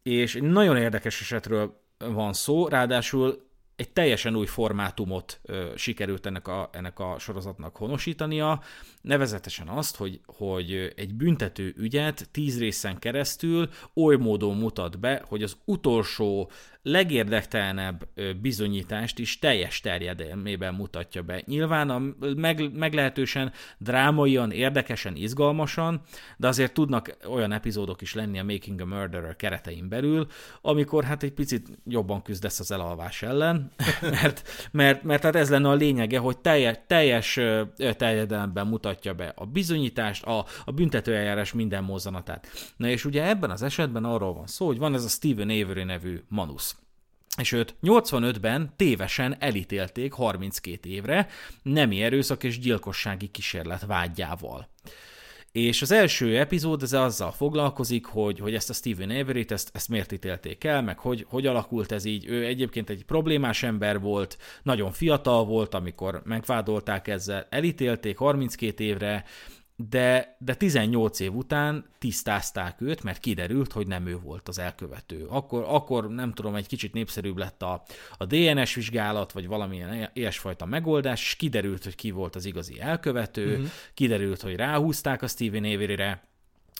és nagyon érdekes esetről van szó, ráadásul egy teljesen új formátumot ö, sikerült ennek a, ennek a sorozatnak honosítania, nevezetesen azt, hogy, hogy egy büntető ügyet tíz részen keresztül oly módon mutat be, hogy az utolsó legérdektelenebb bizonyítást is teljes terjedelmében mutatja be. Nyilván a meg, meglehetősen drámaian, érdekesen, izgalmasan, de azért tudnak olyan epizódok is lenni a Making a Murderer keretein belül, amikor hát egy picit jobban küzdesz az elalvás ellen, mert, mert, mert hát ez lenne a lényege, hogy teljes, teljes terjedelemben mutatja be a bizonyítást, a, a büntetőeljárás minden mozzanatát. Na és ugye ebben az esetben arról van szó, hogy van ez a Stephen Avery nevű Manus és őt 85-ben tévesen elítélték 32 évre nemi erőszak és gyilkossági kísérlet vágyával. És az első epizód ez azzal foglalkozik, hogy, hogy ezt a Steven Avery-t, ezt, ezt miért ítélték el, meg hogy, hogy alakult ez így. Ő egyébként egy problémás ember volt, nagyon fiatal volt, amikor megvádolták ezzel, elítélték 32 évre, de, de 18 év után tisztázták őt, mert kiderült, hogy nem ő volt az elkövető. Akkor, akkor nem tudom, egy kicsit népszerűbb lett a, a DNS vizsgálat, vagy valamilyen ilyesfajta megoldás, és kiderült, hogy ki volt az igazi elkövető, uh-huh. kiderült, hogy ráhúzták a Steven Avery-re,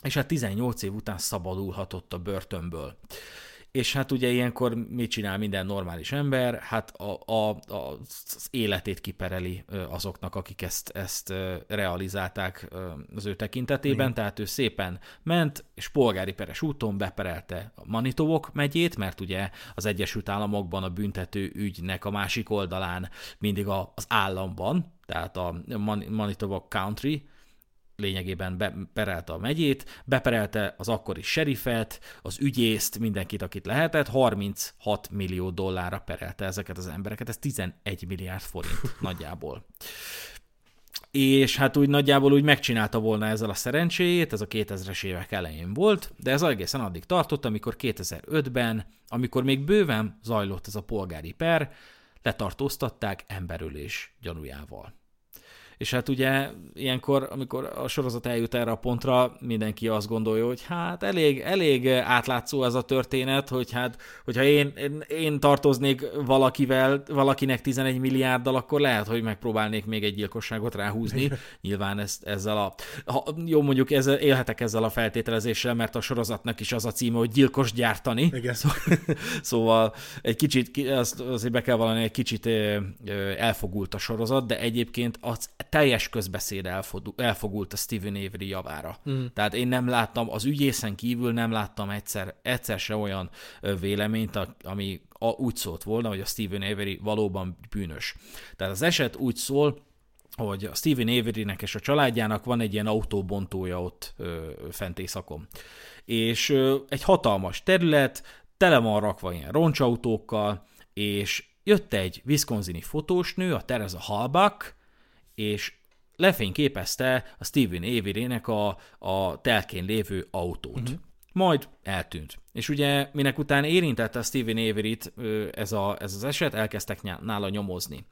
és hát 18 év után szabadulhatott a börtönből. És hát ugye ilyenkor mit csinál minden normális ember? Hát a, a, a, az életét kipereli azoknak, akik ezt, ezt realizálták az ő tekintetében, Igen. tehát ő szépen ment, és polgári peres úton beperelte a Manitovok megyét, mert ugye az Egyesült Államokban a büntető ügynek a másik oldalán mindig a, az államban, tehát a Manitoba Country, lényegében beperelte a megyét, beperelte az akkori serifet, az ügyészt, mindenkit, akit lehetett, 36 millió dollárra perelte ezeket az embereket, ez 11 milliárd forint nagyjából. És hát úgy nagyjából úgy megcsinálta volna ezzel a szerencséjét, ez a 2000-es évek elején volt, de ez egészen addig tartott, amikor 2005-ben, amikor még bőven zajlott ez a polgári per, letartóztatták emberölés gyanújával. És hát ugye ilyenkor, amikor a sorozat eljut erre a pontra, mindenki azt gondolja, hogy hát elég, elég átlátszó ez a történet, hogy hát, hogyha én, én, én tartoznék valakivel, valakinek 11 milliárddal, akkor lehet, hogy megpróbálnék még egy gyilkosságot ráhúzni. Nyilván ezt, ezzel a, ha, jó mondjuk ezzel, élhetek ezzel a feltételezéssel, mert a sorozatnak is az a címe, hogy gyilkos gyártani. Igen. Szóval egy kicsit, azt azért be kell valani, egy kicsit elfogult a sorozat, de egyébként az teljes közbeszéd elfogult a Steven Avery javára. Mm. Tehát én nem láttam, az ügyészen kívül nem láttam egyszer, egyszer se olyan véleményt, ami úgy szólt volna, hogy a Steven Avery valóban bűnös. Tehát az eset úgy szól, hogy a Steven Avery-nek és a családjának van egy ilyen autóbontója ott ö, fent éjszakon. És ö, egy hatalmas terület, tele van rakva ilyen roncsautókkal, és jött egy viszkonzini fotósnő, a Teresa Halbach, és lefényképezte a Steven Avery-nek a, a telkén lévő autót. Uh-huh. Majd eltűnt. És ugye minek után érintette a Steven Avery-t ez, a, ez az eset, elkezdtek nála nyomozni.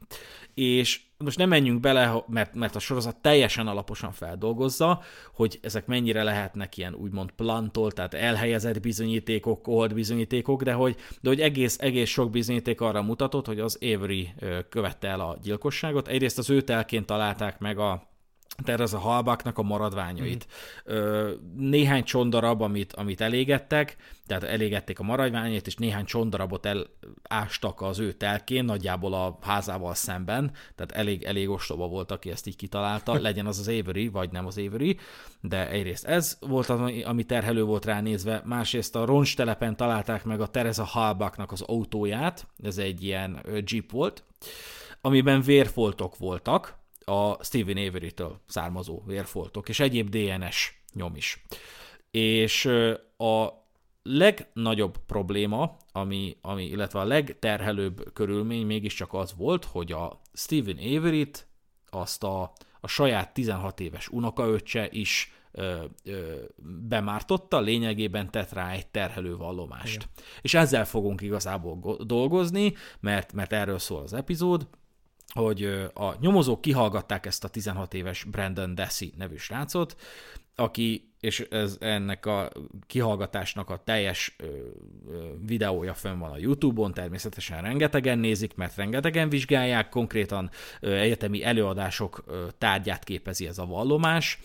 És most nem menjünk bele, mert, mert a sorozat teljesen alaposan feldolgozza, hogy ezek mennyire lehetnek ilyen úgymond plantol, tehát elhelyezett bizonyítékok, old bizonyítékok, de hogy, de hogy egész, egész sok bizonyíték arra mutatott, hogy az Avery követte el a gyilkosságot. Egyrészt az őt elként találták meg a a halbaknak a maradványait. Mm. Néhány csondarab, amit, amit elégettek, tehát elégették a maradványait, és néhány csondarabot elástak az ő telkén, nagyjából a házával szemben, tehát elég, elég ostoba volt, aki ezt így kitalálta, legyen az az Avery, vagy nem az Avery, de egyrészt ez volt az, ami terhelő volt ránézve, másrészt a roncstelepen találták meg a Teresa Halbaknak az autóját, ez egy ilyen Jeep volt, amiben vérfoltok voltak, a Steven Avery-től származó vérfoltok, és egyéb DNS nyom is. És a legnagyobb probléma, ami, ami, illetve a legterhelőbb körülmény mégiscsak az volt, hogy a Steven Avery-t azt a, a saját 16 éves unokaöccse is ö, ö, bemártotta, lényegében tett rá egy terhelő vallomást. Igen. És ezzel fogunk igazából dolgozni, mert, mert erről szól az epizód, hogy a nyomozók kihallgatták ezt a 16 éves Brandon Dessy nevű srácot, aki, és ez ennek a kihallgatásnak a teljes videója fönn van a YouTube-on, természetesen rengetegen nézik, mert rengetegen vizsgálják, konkrétan egyetemi előadások ö, tárgyát képezi ez a vallomás.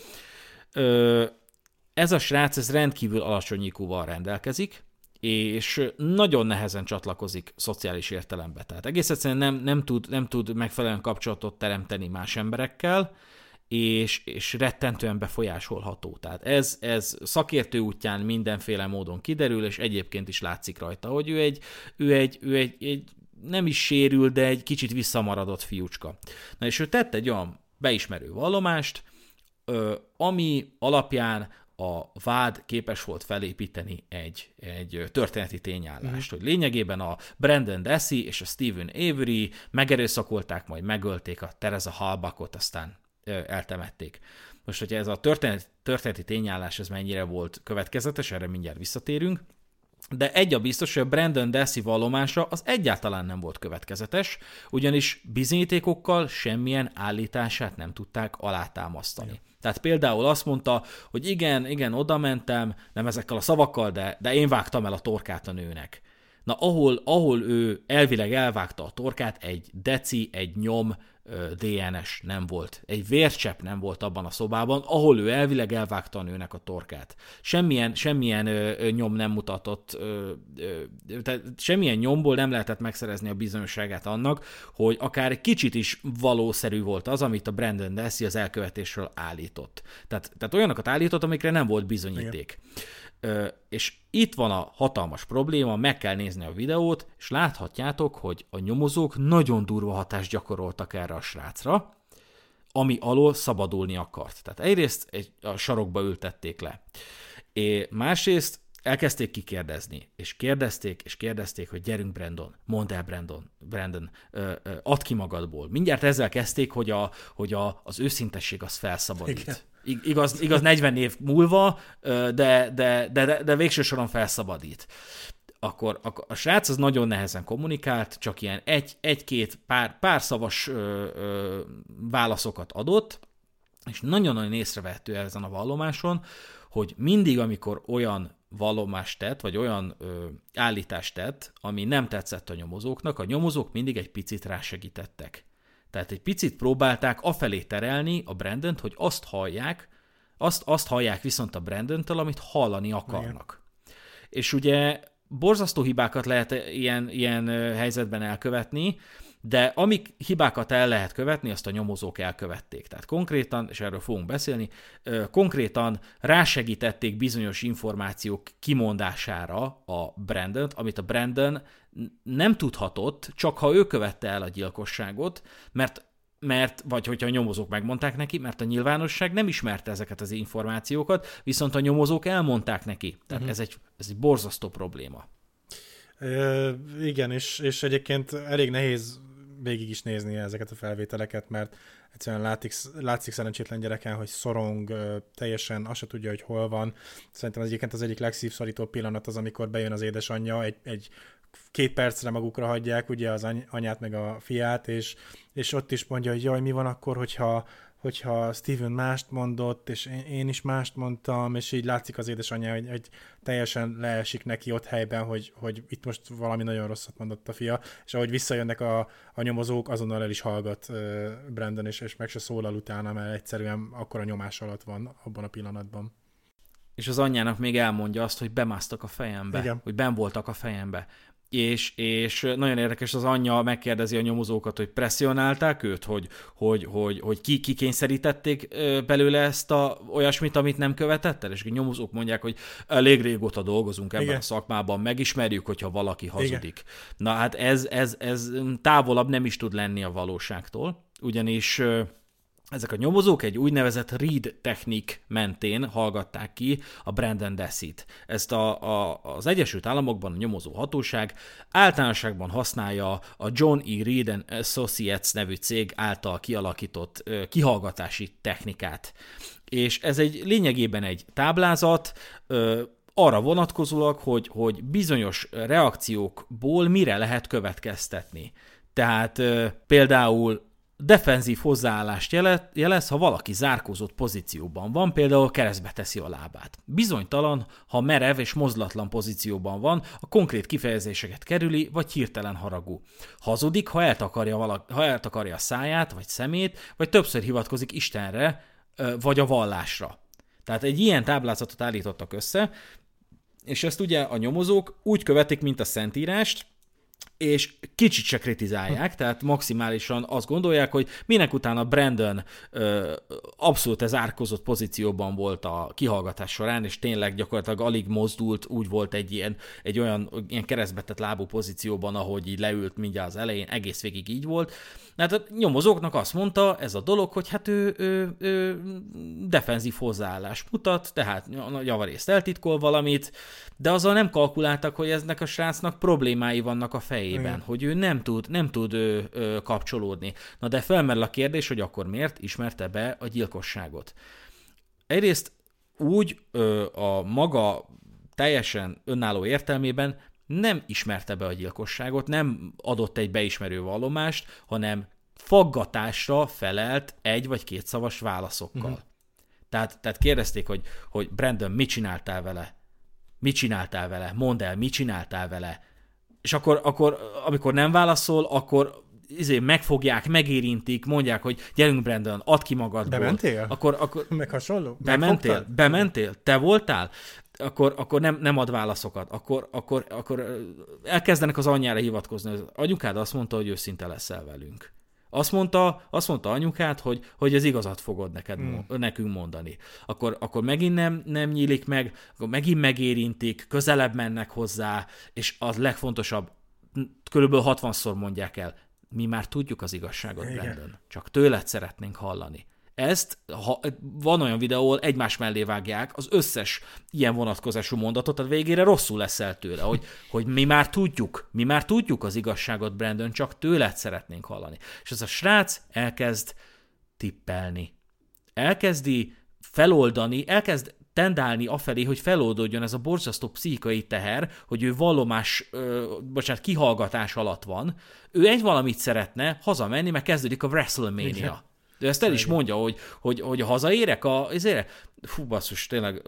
Ez a srác, ez rendkívül alacsony rendelkezik, és nagyon nehezen csatlakozik szociális értelembe. Tehát egész egyszerűen nem, nem, tud, nem tud megfelelően kapcsolatot teremteni más emberekkel, és, és rettentően befolyásolható. Tehát ez, ez szakértő útján mindenféle módon kiderül, és egyébként is látszik rajta, hogy ő egy, ő egy, ő egy, egy nem is sérül, de egy kicsit visszamaradott fiúcska. Na és ő tett egy olyan beismerő vallomást, ami alapján a vád képes volt felépíteni egy, egy történeti tényállást, mm. hogy lényegében a Brandon Dassey és a Stephen Avery megerőszakolták, majd megölték a Teresa Halbakot, aztán eltemették. Most, hogyha ez a történet, történeti tényállás ez mennyire volt következetes, erre mindjárt visszatérünk, de egy a biztos, hogy a Brandon Dassey vallomása az egyáltalán nem volt következetes, ugyanis bizonyítékokkal semmilyen állítását nem tudták alátámasztani. Ja. Tehát például azt mondta, hogy igen, igen, oda mentem, nem ezekkel a szavakkal, de, de én vágtam el a torkát a nőnek. Na, ahol, ahol ő elvileg elvágta a torkát, egy deci, egy nyom, DNS nem volt. Egy vércsepp nem volt abban a szobában, ahol ő elvileg elvágta a nőnek a torkát. Semmilyen, semmilyen ö, nyom nem mutatott, ö, ö, tehát semmilyen nyomból nem lehetett megszerezni a bizonyosságát annak, hogy akár kicsit is valószerű volt az, amit a Brandon Dassey az elkövetésről állított. Tehát, tehát olyanokat állított, amikre nem volt bizonyíték. Igen. És itt van a hatalmas probléma, meg kell nézni a videót, és láthatjátok, hogy a nyomozók nagyon durva hatást gyakoroltak erre a srácra, ami alól szabadulni akart. Tehát egyrészt egy, a sarokba ültették le. És másrészt elkezdték kikérdezni, és kérdezték, és kérdezték, hogy gyerünk Brandon, mondd el Brandon, Brandon, ö, ö, add ki magadból. Mindjárt ezzel kezdték, hogy, a, hogy a, az őszintesség az felszabadít. Igen. Igaz, igaz 40 év múlva, de, de, de, de, de végső soron felszabadít. Akkor, akkor a srác az nagyon nehezen kommunikált, csak ilyen egy, egy-két pár, pár szavas ö, ö, válaszokat adott, és nagyon-nagyon észrevehető ezen a vallomáson, hogy mindig, amikor olyan vallomást tett, vagy olyan ö, állítást tett, ami nem tetszett a nyomozóknak, a nyomozók mindig egy picit rásegítettek. Tehát egy picit próbálták afelé terelni a brandon hogy azt hallják, azt, azt hallják viszont a brandon amit hallani akarnak. Igen. És ugye borzasztó hibákat lehet ilyen, ilyen helyzetben elkövetni, de amik hibákat el lehet követni, azt a nyomozók elkövették. Tehát konkrétan, és erről fogunk beszélni, konkrétan rásegítették bizonyos információk kimondására a Brandon, amit a Brandon nem tudhatott, csak ha ő követte el a gyilkosságot, mert mert, vagy hogyha a nyomozók megmondták neki, mert a nyilvánosság nem ismerte ezeket az információkat, viszont a nyomozók elmondták neki. Tehát uh-huh. ez, egy, ez egy borzasztó probléma. Ö, igen, és, és egyébként elég nehéz végig is nézni ezeket a felvételeket, mert egyszerűen látszik, látszik szerencsétlen gyereken, hogy szorong, teljesen azt se tudja, hogy hol van. Szerintem az egyébként az egyik legszívszorítóbb pillanat az, amikor bejön az édesanyja, egy, egy két percre magukra hagyják ugye az anyát meg a fiát, és, és ott is mondja, hogy jaj, mi van akkor, hogyha, hogyha Steven mást mondott, és én is mást mondtam, és így látszik az édesanyja, hogy, hogy teljesen leesik neki ott helyben, hogy, hogy itt most valami nagyon rosszat mondott a fia, és ahogy visszajönnek a, a nyomozók, azonnal el is hallgat uh, Brandon, és, és meg se szólal utána, mert egyszerűen akkor a nyomás alatt van abban a pillanatban. És az anyjának még elmondja azt, hogy bemásztak a fejembe, Igen. hogy ben voltak a fejembe és, és nagyon érdekes, az anyja megkérdezi a nyomozókat, hogy presszionálták őt, hogy, hogy, hogy, hogy ki, ki kényszerítették belőle ezt a olyasmit, amit nem követett el, és a nyomozók mondják, hogy elég régóta dolgozunk ebben Igen. a szakmában, megismerjük, hogyha valaki hazudik. Igen. Na hát ez, ez, ez távolabb nem is tud lenni a valóságtól, ugyanis ezek a nyomozók egy úgynevezett read technik mentén hallgatták ki a Brandon Dessit. Ezt a, a, az Egyesült Államokban a nyomozó hatóság általánosságban használja a John E. Reed and Associates nevű cég által kialakított ö, kihallgatási technikát. És ez egy lényegében egy táblázat, ö, arra vonatkozólag, hogy, hogy bizonyos reakciókból mire lehet következtetni. Tehát ö, például defenzív hozzáállást jelez, ha valaki zárkózott pozícióban van, például keresztbe teszi a lábát. Bizonytalan, ha merev és mozlatlan pozícióban van, a konkrét kifejezéseket kerüli, vagy hirtelen haragú. Hazudik, ha eltakarja, valaki, ha eltakarja a száját, vagy szemét, vagy többször hivatkozik Istenre, vagy a vallásra. Tehát egy ilyen táblázatot állítottak össze, és ezt ugye a nyomozók úgy követik, mint a Szentírást, és kicsit se kritizálják, tehát maximálisan azt gondolják, hogy minek utána Brandon ö, abszolút ez árkozott pozícióban volt a kihallgatás során, és tényleg gyakorlatilag alig mozdult, úgy volt egy ilyen, egy olyan ilyen keresztbetett lábú pozícióban, ahogy így leült mindjárt az elején, egész végig így volt. Hát a nyomozóknak azt mondta ez a dolog, hogy hát ő, ő, ő defenzív hozzáállás mutat, tehát javarészt eltitkol valamit, de azzal nem kalkuláltak, hogy eznek a srácnak problémái vannak a fejében, Igen. hogy ő nem tud, nem tud ő, ő, kapcsolódni. Na de felmerül a kérdés, hogy akkor miért ismerte be a gyilkosságot. Egyrészt úgy ö, a maga teljesen önálló értelmében nem ismerte be a gyilkosságot, nem adott egy beismerő vallomást, hanem faggatásra felelt egy vagy két szavas válaszokkal. Uh-huh. Tehát, tehát kérdezték, hogy, hogy Brandon, mit csináltál vele? Mit csináltál vele? Mondd el, mit csináltál vele? És akkor, akkor amikor nem válaszol, akkor izé, megfogják, megérintik, mondják, hogy gyerünk Brandon, add ki magadból. Bementél? Akkor, akkor, Meg hasonló? Bementél? Megfogtad? Bementél? Te voltál? Akkor, akkor nem, nem ad válaszokat. Akkor, akkor, akkor elkezdenek az anyjára hivatkozni. Az anyukád azt mondta, hogy őszinte leszel velünk. Azt mondta, azt mondta anyukát, hogy, hogy ez igazat fogod neked, mm. nekünk mondani. Akkor, akkor megint nem, nem nyílik meg, akkor megint megérintik, közelebb mennek hozzá, és az legfontosabb, körülbelül 60-szor mondják el, mi már tudjuk az igazságot, Igen. Brandon. Csak tőled szeretnénk hallani. Ezt, ha van olyan videó, egymás mellé vágják az összes ilyen vonatkozású mondatot, a végére rosszul leszel tőle, hogy, hogy mi már tudjuk, mi már tudjuk az igazságot, Brandon, csak tőled szeretnénk hallani. És ez a srác elkezd tippelni. Elkezdi feloldani, elkezd tendálni afelé, hogy feloldódjon ez a borzasztó pszichikai teher, hogy ő vallomás, ö, bocsánat, kihallgatás alatt van. Ő egy valamit szeretne hazamenni, mert kezdődik a WrestleMania. Igen. De ezt el is mondja, hogy, hogy, hogy hazaérek a, ezért, fú basszus, tényleg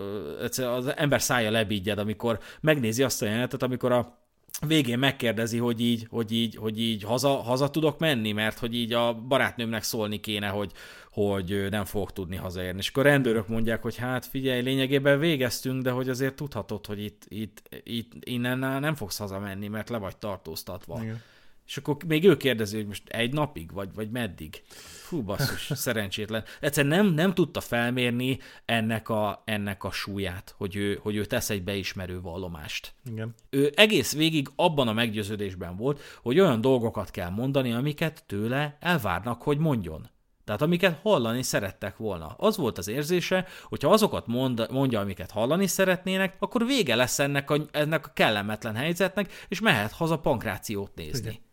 az ember szája lebígyed, amikor megnézi azt a jelenetet, amikor a végén megkérdezi, hogy így, hogy így, hogy így haza, haza tudok menni, mert hogy így a barátnőmnek szólni kéne, hogy, hogy nem fogok tudni hazaérni. És akkor a rendőrök mondják, hogy hát figyelj, lényegében végeztünk, de hogy azért tudhatod, hogy itt, itt, itt innen nem fogsz hazamenni, mert le vagy tartóztatva. Igen. És akkor még ő kérdezi, hogy most egy napig, vagy, vagy meddig. Fú, basszus, szerencsétlen. Egyszerűen nem, nem tudta felmérni ennek a, ennek a súlyát, hogy ő, hogy ő tesz egy beismerő vallomást. Igen. Ő egész végig abban a meggyőződésben volt, hogy olyan dolgokat kell mondani, amiket tőle elvárnak, hogy mondjon. Tehát amiket hallani szerettek volna. Az volt az érzése, hogyha azokat mond, mondja, amiket hallani szeretnének, akkor vége lesz ennek a, ennek a kellemetlen helyzetnek, és mehet haza pankrációt nézni. Igen.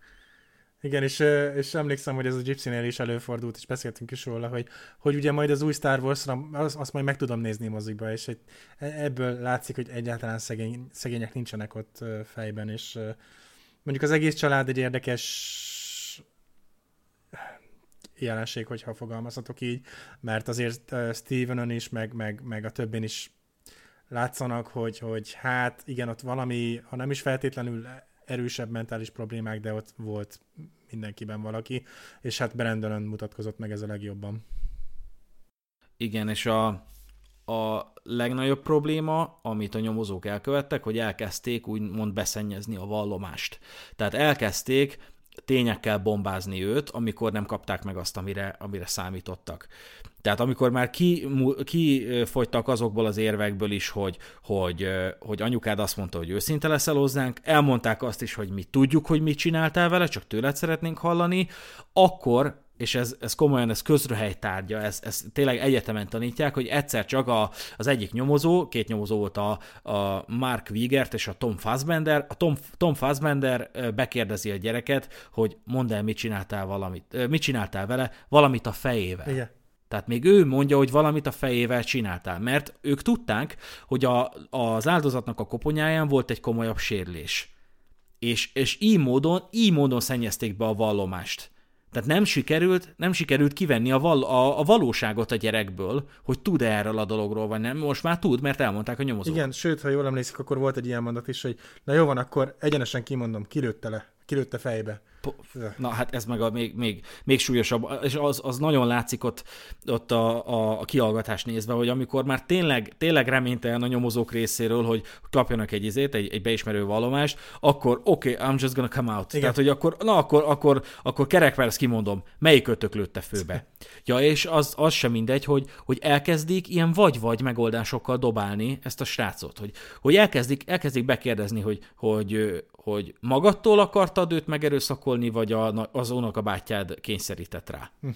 Igen, és, és emlékszem, hogy ez a Gypsy-nél is előfordult, és beszéltünk is róla, hogy, hogy ugye majd az új Star wars azt, azt majd meg tudom nézni mozikba, és hogy e, ebből látszik, hogy egyáltalán szegény, szegények nincsenek ott fejben, és mondjuk az egész család egy érdekes jelenség, hogyha fogalmazhatok így, mert azért Stevenon is, meg, meg, meg a többén is látszanak, hogy, hogy hát igen, ott valami, ha nem is feltétlenül erősebb mentális problémák, de ott volt mindenkiben valaki, és hát Brandonon mutatkozott meg ez a legjobban. Igen, és a, a legnagyobb probléma, amit a nyomozók elkövettek, hogy elkezdték úgymond beszennyezni a vallomást. Tehát elkezdték tényekkel bombázni őt, amikor nem kapták meg azt, amire, amire számítottak. Tehát amikor már kifogytak ki azokból az érvekből is, hogy, hogy, hogy anyukád azt mondta, hogy őszinte leszel hozzánk, elmondták azt is, hogy mi tudjuk, hogy mit csináltál vele, csak tőled szeretnénk hallani, akkor és ez, ez komolyan, ez közröhely tárgya, ez, ez tényleg egyetemen tanítják, hogy egyszer csak a, az egyik nyomozó, két nyomozó volt a, a Mark Wiegert és a Tom Fassbender, a Tom, Tom Fassbender bekérdezi a gyereket, hogy mondd el, mit csináltál, valamit, mit csináltál vele, valamit a fejével. Igen. Tehát még ő mondja, hogy valamit a fejével csináltál, mert ők tudták, hogy a, az áldozatnak a koponyáján volt egy komolyabb sérülés. És, és így módon, így módon szennyezték be a vallomást. Tehát nem sikerült, nem sikerült kivenni a, val, a, a valóságot a gyerekből, hogy tud -e erről a dologról, vagy nem. Most már tud, mert elmondták a nyomozók. Igen, sőt, ha jól emlékszik, akkor volt egy ilyen mondat is, hogy na jó van, akkor egyenesen kimondom, kilőtte le, kilőtte fejbe. Na hát ez meg a még, még, még súlyosabb, és az, az nagyon látszik ott, ott a, a, a kiallgatás nézve, hogy amikor már tényleg, tényleg reménytelen a nyomozók részéről, hogy klapjanak egy izét, egy, egy beismerő vallomást, akkor oké, okay, I'm just gonna come out. Igen. Tehát, hogy akkor, na akkor, akkor, akkor kerekperc kimondom, melyik ötök lőtte főbe. Ja, és az, az sem mindegy, hogy, hogy elkezdik ilyen vagy-vagy megoldásokkal dobálni ezt a srácot, hogy, hogy elkezdik, elkezdik bekérdezni, hogy, hogy, hogy magadtól akartad őt megerőszakolni, vagy a, az unokabátyád kényszerített rá. Hm.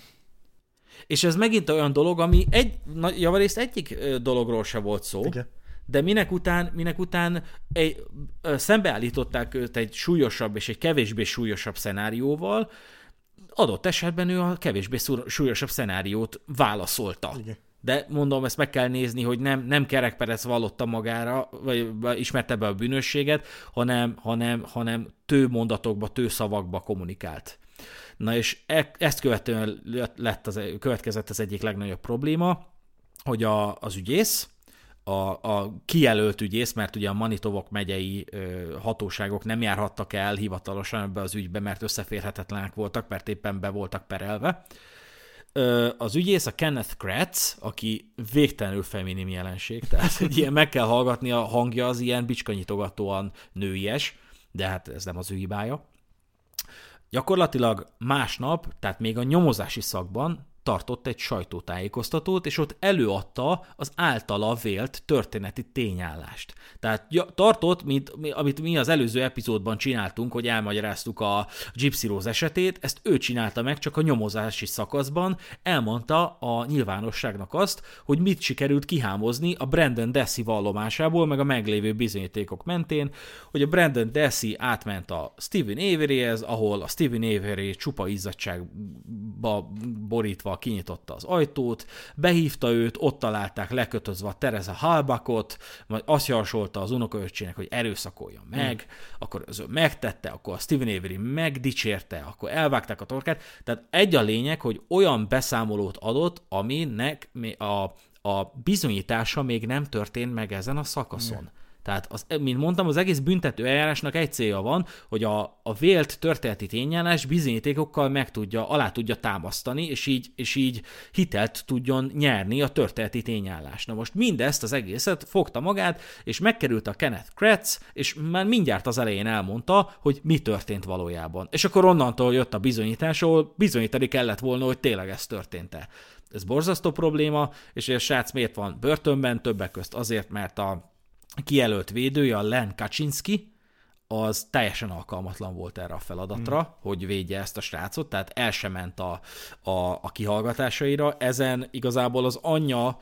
És ez megint olyan dolog, ami egy, javarészt egyik dologról se volt szó, Igen. de minek után, minek után egy, szembeállították őt egy súlyosabb és egy kevésbé súlyosabb szenárióval, adott esetben ő a kevésbé súlyosabb szenáriót válaszolta. Igen de mondom, ezt meg kell nézni, hogy nem, nem Kerek Perez vallotta magára, vagy ismerte be a bűnösséget, hanem, hanem, hanem tő mondatokba, tő szavakba kommunikált. Na és e, ezt követően lett az, következett az egyik legnagyobb probléma, hogy a, az ügyész, a, a kijelölt ügyész, mert ugye a Manitovok megyei ö, hatóságok nem járhattak el hivatalosan ebbe az ügybe, mert összeférhetetlenek voltak, mert éppen be voltak perelve az ügyész a Kenneth Kratz, aki végtelenül feminim jelenség, tehát egy ilyen meg kell hallgatni, a hangja az ilyen bicskanyitogatóan nőies, de hát ez nem az ő hibája. Gyakorlatilag másnap, tehát még a nyomozási szakban tartott egy sajtótájékoztatót, és ott előadta az általa vélt történeti tényállást. Tehát ja, tartott, mint, amit mi az előző epizódban csináltunk, hogy elmagyaráztuk a Gypsy Rose esetét, ezt ő csinálta meg csak a nyomozási szakaszban, elmondta a nyilvánosságnak azt, hogy mit sikerült kihámozni a Brandon Dessy vallomásából, meg a meglévő bizonyítékok mentén, hogy a Brandon Dessy átment a Steven Averyhez, ahol a Steven Avery csupa izzadságba borítva kinyitotta az ajtót, behívta őt, ott találták lekötözve a Teresa Halbakot, majd azt javasolta az unokaöccsének, hogy erőszakolja meg, hmm. akkor az ő megtette, akkor a Steven Avery megdicsérte, akkor elvágták a torkát. Tehát egy a lényeg, hogy olyan beszámolót adott, aminek a, a bizonyítása még nem történt meg ezen a szakaszon. Hmm. Tehát, az, mint mondtam, az egész büntető eljárásnak egy célja van, hogy a, a vélt történeti tényállás bizonyítékokkal meg tudja, alá tudja támasztani, és így, és így hitelt tudjon nyerni a történeti tényállás. Na most mindezt az egészet fogta magát, és megkerült a Kenneth Kretz, és már mindjárt az elején elmondta, hogy mi történt valójában. És akkor onnantól jött a bizonyítás, ahol bizonyítani kellett volna, hogy tényleg ez történt-e. Ez borzasztó probléma, és a srác miért van börtönben, többek közt azért, mert a kijelölt védője, a Len Kaczynski, az teljesen alkalmatlan volt erre a feladatra, hmm. hogy védje ezt a srácot, tehát el sem ment a, a, a kihallgatásaira. Ezen igazából az anyja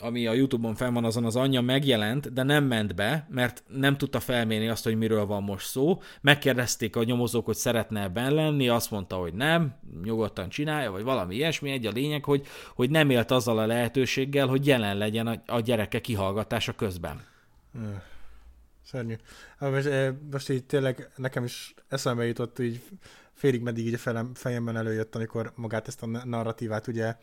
ami a Youtube-on fenn van, azon az anyja megjelent, de nem ment be, mert nem tudta felmérni azt, hogy miről van most szó. Megkérdezték a nyomozók, hogy szeretne ben lenni, azt mondta, hogy nem, nyugodtan csinálja, vagy valami ilyesmi. Egy a lényeg, hogy, hogy nem élt azzal a lehetőséggel, hogy jelen legyen a, a gyereke kihallgatása közben. Szörnyű. Most, most így tényleg nekem is eszembe jutott, így félig meddig így a fejemben előjött, amikor magát ezt a narratívát ugye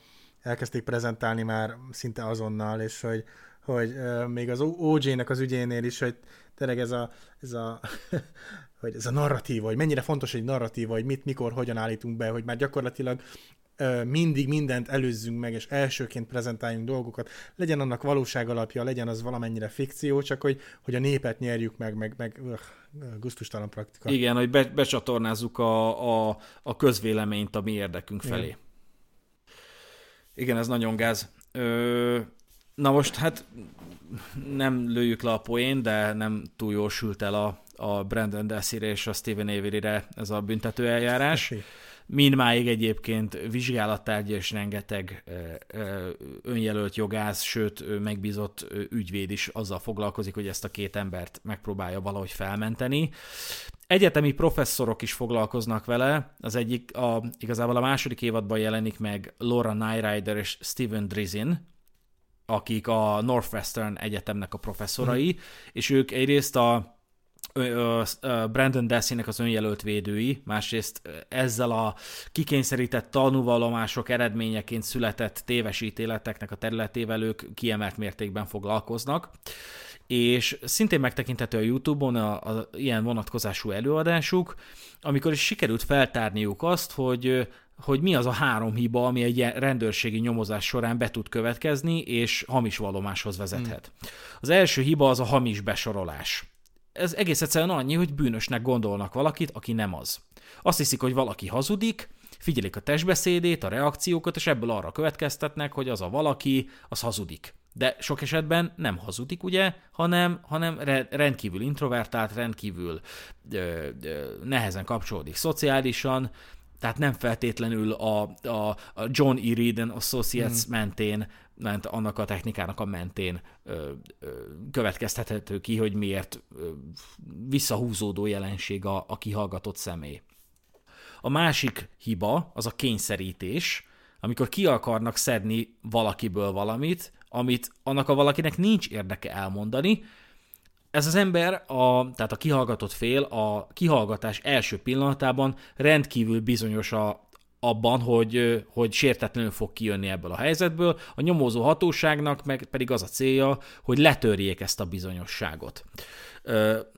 elkezdték prezentálni már szinte azonnal, és hogy, hogy még az OJ-nek az ügyénél is, hogy tényleg ez a, ez a hogy ez a narratíva, hogy mennyire fontos egy narratíva, hogy mit, mikor, hogyan állítunk be, hogy már gyakorlatilag mindig mindent előzzünk meg, és elsőként prezentáljunk dolgokat, legyen annak valóság alapja, legyen az valamennyire fikció, csak hogy, hogy a népet nyerjük meg, meg, meg uh, guztustalan praktika. Igen, hogy be, becsatornázzuk a, a, a közvéleményt a mi érdekünk felé. Igen. Igen, ez nagyon gáz. Ö, na most hát nem lőjük le a poén, de nem túl jól sült el a, a Brandon Dessire és a Steven Avery-re ez a büntető eljárás. Mindmáig egyébként vizsgálattárgya és rengeteg önjelölt jogász, sőt megbízott ügyvéd is azzal foglalkozik, hogy ezt a két embert megpróbálja valahogy felmenteni. Egyetemi professzorok is foglalkoznak vele, az egyik, a, igazából a második évadban jelenik meg Laura Nyrider és Steven Drizin, akik a Northwestern Egyetemnek a professzorai, mm. és ők egyrészt a Brandon Dassey-nek az önjelölt védői, másrészt ezzel a kikényszerített tanúvallomások eredményeként született téves ítéleteknek a területével ők kiemelt mértékben foglalkoznak és szintén megtekinthető a YouTube-on a, a, ilyen vonatkozású előadásuk, amikor is sikerült feltárniuk azt, hogy hogy mi az a három hiba, ami egy rendőrségi nyomozás során be tud következni, és hamis vallomáshoz vezethet. Hmm. Az első hiba az a hamis besorolás. Ez egész egyszerűen annyi, hogy bűnösnek gondolnak valakit, aki nem az. Azt hiszik, hogy valaki hazudik, figyelik a testbeszédét, a reakciókat, és ebből arra következtetnek, hogy az a valaki, az hazudik. De sok esetben nem hazudik, ugye, hanem, hanem rendkívül introvertált, rendkívül ö, ö, nehezen kapcsolódik szociálisan, tehát nem feltétlenül a, a, a John E. Reeden Associates hmm. mentén, ment annak a technikának a mentén ö, ö, következtethető ki, hogy miért ö, visszahúzódó jelenség a, a kihallgatott személy. A másik hiba az a kényszerítés, amikor ki akarnak szedni valakiből valamit, amit annak a valakinek nincs érdeke elmondani, ez az ember, a, tehát a kihallgatott fél a kihallgatás első pillanatában rendkívül bizonyos a, abban, hogy, hogy sértetlenül fog kijönni ebből a helyzetből, a nyomozó hatóságnak meg pedig az a célja, hogy letörjék ezt a bizonyosságot.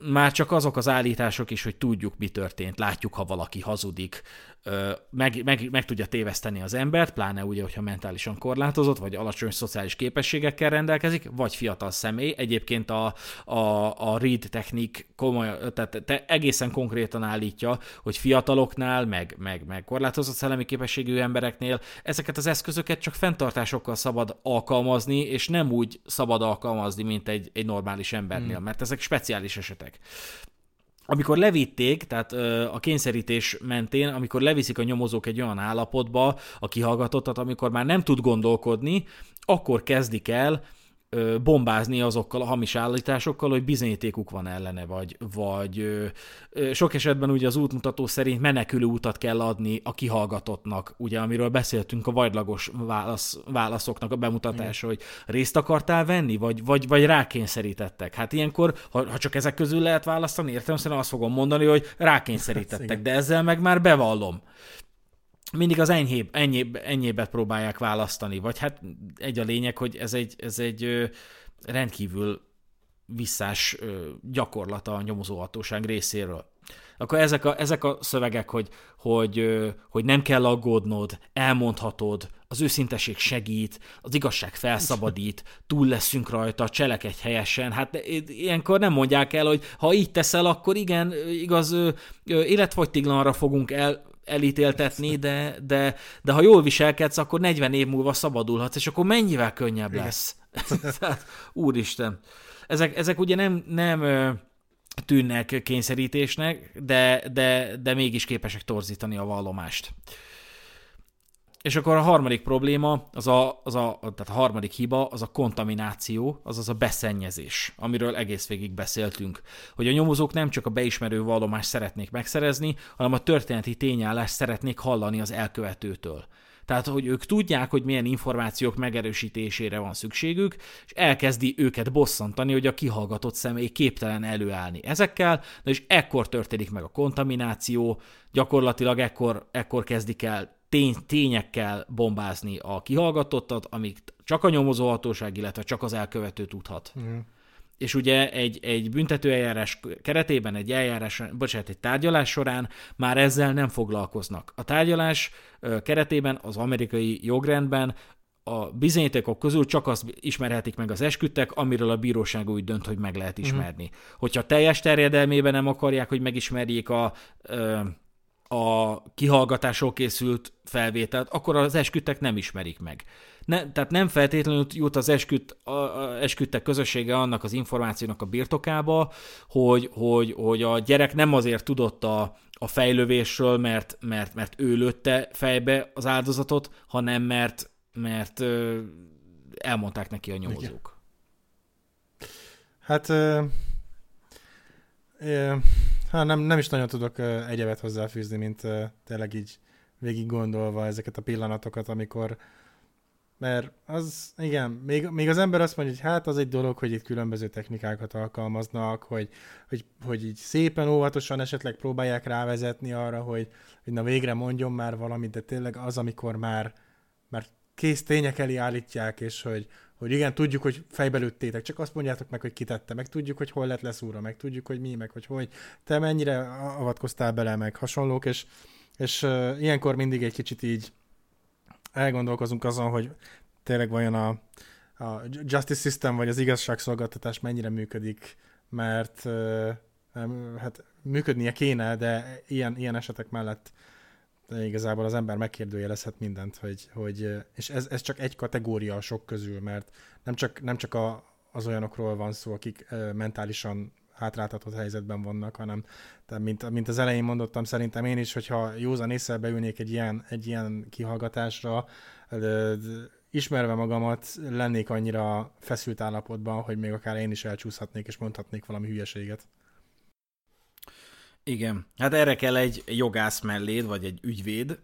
Már csak azok az állítások is, hogy tudjuk, mi történt, látjuk, ha valaki hazudik, meg, meg, meg tudja téveszteni az embert, pláne ugye, hogyha mentálisan korlátozott, vagy alacsony szociális képességekkel rendelkezik, vagy fiatal személy. Egyébként a, a, a read technik komoly, tehát te egészen konkrétan állítja, hogy fiataloknál, meg, meg, meg korlátozott szellemi képességű embereknél ezeket az eszközöket csak fenntartásokkal szabad alkalmazni, és nem úgy szabad alkalmazni, mint egy, egy normális embernél, hmm. mert ezek speciális esetek amikor levitték, tehát a kényszerítés mentén, amikor leviszik a nyomozók egy olyan állapotba a kihallgatottat, amikor már nem tud gondolkodni, akkor kezdik el bombázni azokkal a hamis állításokkal, hogy bizonyítékuk van ellene, vagy, vagy sok esetben ugye az útmutató szerint menekülő útat kell adni a kihallgatottnak, ugye amiről beszéltünk a vagylagos válasz, válaszoknak a bemutatása, Igen. hogy részt akartál venni, vagy, vagy, vagy rákényszerítettek. Hát ilyenkor, ha, ha csak ezek közül lehet választani, értem azt fogom mondani, hogy rákényszerítettek, de ezzel meg már bevallom mindig az enyhébb, enyhébb, enyhébbet próbálják választani, vagy hát egy a lényeg, hogy ez egy, ez egy rendkívül visszás gyakorlata a nyomozóhatóság részéről. Akkor ezek a, ezek a szövegek, hogy, hogy, hogy nem kell aggódnod, elmondhatod, az őszinteség segít, az igazság felszabadít, túl leszünk rajta, cselekedj helyesen. Hát ilyenkor nem mondják el, hogy ha így teszel, akkor igen, igaz, életfogytiglanra fogunk el, elítéltetni, de, de, de ha jól viselkedsz, akkor 40 év múlva szabadulhatsz, és akkor mennyivel könnyebb lesz. Tehát, úristen. Ezek, ezek ugye nem, nem tűnnek kényszerítésnek, de, de, de mégis képesek torzítani a vallomást. És akkor a harmadik probléma, az a, az a, tehát a harmadik hiba, az a kontamináció, azaz a beszennyezés, amiről egész végig beszéltünk. Hogy a nyomozók nem csak a beismerő vallomást szeretnék megszerezni, hanem a történeti tényállást szeretnék hallani az elkövetőtől. Tehát, hogy ők tudják, hogy milyen információk megerősítésére van szükségük, és elkezdi őket bosszantani, hogy a kihallgatott személy képtelen előállni ezekkel, de és ekkor történik meg a kontamináció, gyakorlatilag ekkor, ekkor kezdik el tény, tényekkel bombázni a kihallgatottat, amik csak a nyomozóhatóság, illetve csak az elkövető tudhat. Mm. És ugye egy, egy büntetőeljárás keretében, egy eljárás, bocsánat, egy tárgyalás során már ezzel nem foglalkoznak. A tárgyalás keretében az amerikai jogrendben a bizonyítékok közül csak azt ismerhetik meg az esküdtek, amiről a bíróság úgy dönt, hogy meg lehet mhm. ismerni. Mm. Hogyha teljes terjedelmében nem akarják, hogy megismerjék a, a kihallgatásról készült felvételt, akkor az esküdtek nem ismerik meg. Ne, tehát nem feltétlenül jut az esküdt, a, a esküdtek közössége annak az információnak a birtokába, hogy, hogy, hogy a gyerek nem azért tudott a, a fejlövésről, mert, mert, mert ő lőtte fejbe az áldozatot, hanem mert, mert elmondták neki a nyomozók. Hát ö, ö, Hát nem, nem is nagyon tudok egyevet hozzáfűzni, mint tényleg így végig gondolva ezeket a pillanatokat, amikor mert az, igen, még, még az ember azt mondja, hogy hát az egy dolog, hogy itt különböző technikákat alkalmaznak, hogy, hogy, hogy így szépen óvatosan esetleg próbálják rávezetni arra, hogy, hogy na végre mondjon már valamit, de tényleg az, amikor már, már kész tények elé állítják, és hogy, hogy igen, tudjuk, hogy fejbelőttétek, csak azt mondjátok meg, hogy kitette, meg tudjuk, hogy hol lett leszúra, meg tudjuk, hogy mi, meg hogy hogy. Te mennyire avatkoztál bele, meg hasonlók, és, és uh, ilyenkor mindig egy kicsit így elgondolkozunk azon, hogy tényleg vajon a, a justice system, vagy az igazságszolgáltatás mennyire működik, mert uh, hát működnie kéne, de ilyen, ilyen esetek mellett de igazából az ember megkérdőjelezhet mindent, hogy, hogy és ez, ez csak egy kategória a sok közül, mert nem csak, nem csak a, az olyanokról van szó, akik mentálisan hátráltatott helyzetben vannak, hanem tehát mint, mint az elején mondottam, szerintem én is, hogyha józan észre beülnék egy ilyen, egy ilyen kihallgatásra, de, de, ismerve magamat lennék annyira feszült állapotban, hogy még akár én is elcsúszhatnék és mondhatnék valami hülyeséget. Igen, hát erre kell egy jogász melléd, vagy egy ügyvéd,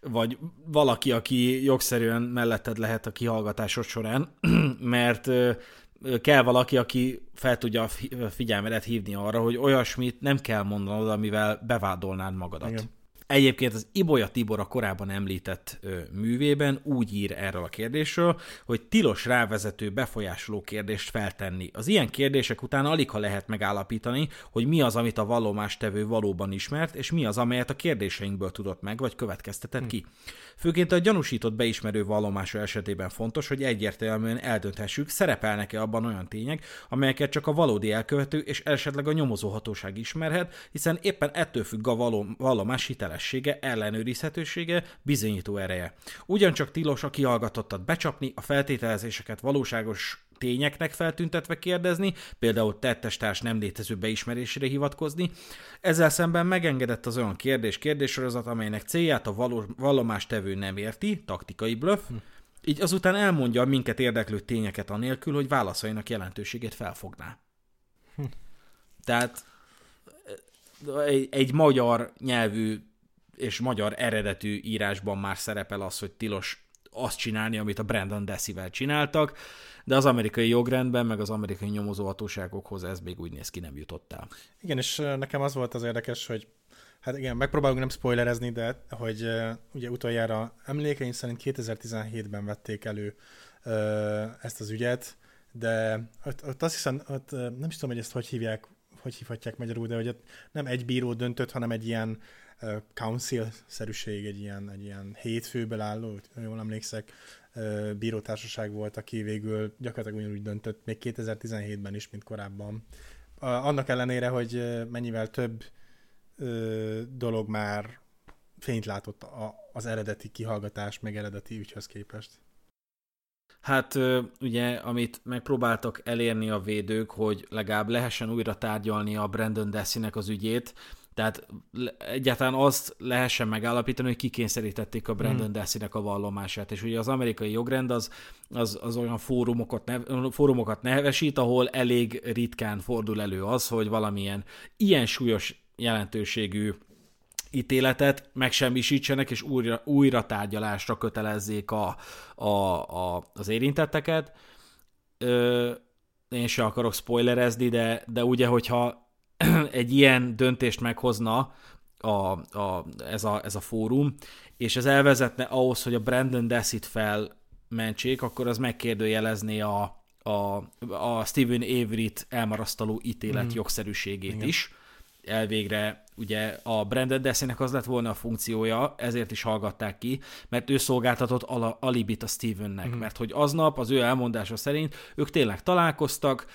vagy valaki, aki jogszerűen melletted lehet a kihallgatásod során, mert kell valaki, aki fel tudja a figyelmedet hívni arra, hogy olyasmit nem kell mondanod, amivel bevádolnád magadat. Igen. Egyébként az Ibolya Tibor a korábban említett ö, művében úgy ír erről a kérdésről, hogy tilos rávezető befolyásoló kérdést feltenni. Az ilyen kérdések után alig ha lehet megállapítani, hogy mi az, amit a vallomástevő valóban ismert, és mi az, amelyet a kérdéseinkből tudott meg, vagy következtetett ki. Főként a gyanúsított beismerő vallomása esetében fontos, hogy egyértelműen eldönthessük, szerepelnek-e abban olyan tények, amelyeket csak a valódi elkövető és esetleg a nyomozóhatóság ismerhet, hiszen éppen ettől függ a vallomás hiteles hitelessége, ellenőrizhetősége, bizonyító ereje. Ugyancsak tilos a kihallgatottat becsapni, a feltételezéseket valóságos tényeknek feltüntetve kérdezni, például tettestárs nem létező beismerésére hivatkozni. Ezzel szemben megengedett az olyan kérdés-kérdéssorozat, amelynek célját a való, vallomástevő nem érti, taktikai bluff, hm. így azután elmondja a minket érdeklő tényeket anélkül, hogy válaszainak jelentőségét felfogná. Hm. Tehát egy, egy magyar nyelvű és magyar eredetű írásban már szerepel az, hogy tilos azt csinálni, amit a Brandon Desivel csináltak, de az amerikai jogrendben, meg az amerikai nyomozóhatóságokhoz ez még úgy néz ki, nem jutott el. Igen, és nekem az volt az érdekes, hogy hát igen, megpróbálunk nem spoilerezni, de hogy ugye utoljára emlékeim szerint 2017-ben vették elő ezt az ügyet, de ott, ott azt hiszem, ott nem is tudom, hogy ezt hogy hívják, hogy hívhatják magyarul, de hogy nem egy bíró döntött, hanem egy ilyen council-szerűség, egy ilyen, egy ilyen hétfőből álló, jól emlékszek, bírótársaság volt, aki végül gyakorlatilag ugyanúgy döntött, még 2017-ben is, mint korábban. Annak ellenére, hogy mennyivel több dolog már fényt látott az eredeti kihallgatás, meg eredeti ügyhöz képest. Hát ugye, amit megpróbáltak elérni a védők, hogy legalább lehessen újra tárgyalni a Brandon Dessinek az ügyét, tehát egyáltalán azt lehessen megállapítani, hogy kikényszerítették a Brandon hmm. Dassey-nek a vallomását. És ugye az amerikai jogrend az, az, az olyan fórumokat, nev, fórumokat nevesít, ahol elég ritkán fordul elő az, hogy valamilyen ilyen súlyos jelentőségű ítéletet megsemmisítsenek, és újra, újra tárgyalásra kötelezzék a, a, a, az érintetteket. Ö, én se akarok spoilerezni, de, de ugye, hogyha egy ilyen döntést meghozna a, a, ez, a, ez a fórum, és ez elvezetne ahhoz, hogy a Brandon Dessit felmentsék, akkor az megkérdőjelezné a, a, a Steven Avery-t elmarasztaló ítélet mm. jogszerűségét Igen. is. Elvégre ugye a Brandon Dessinek az lett volna a funkciója, ezért is hallgatták ki, mert ő szolgáltatott ala, alibit a Stevennek, mm. mert hogy aznap az ő elmondása szerint ők tényleg találkoztak,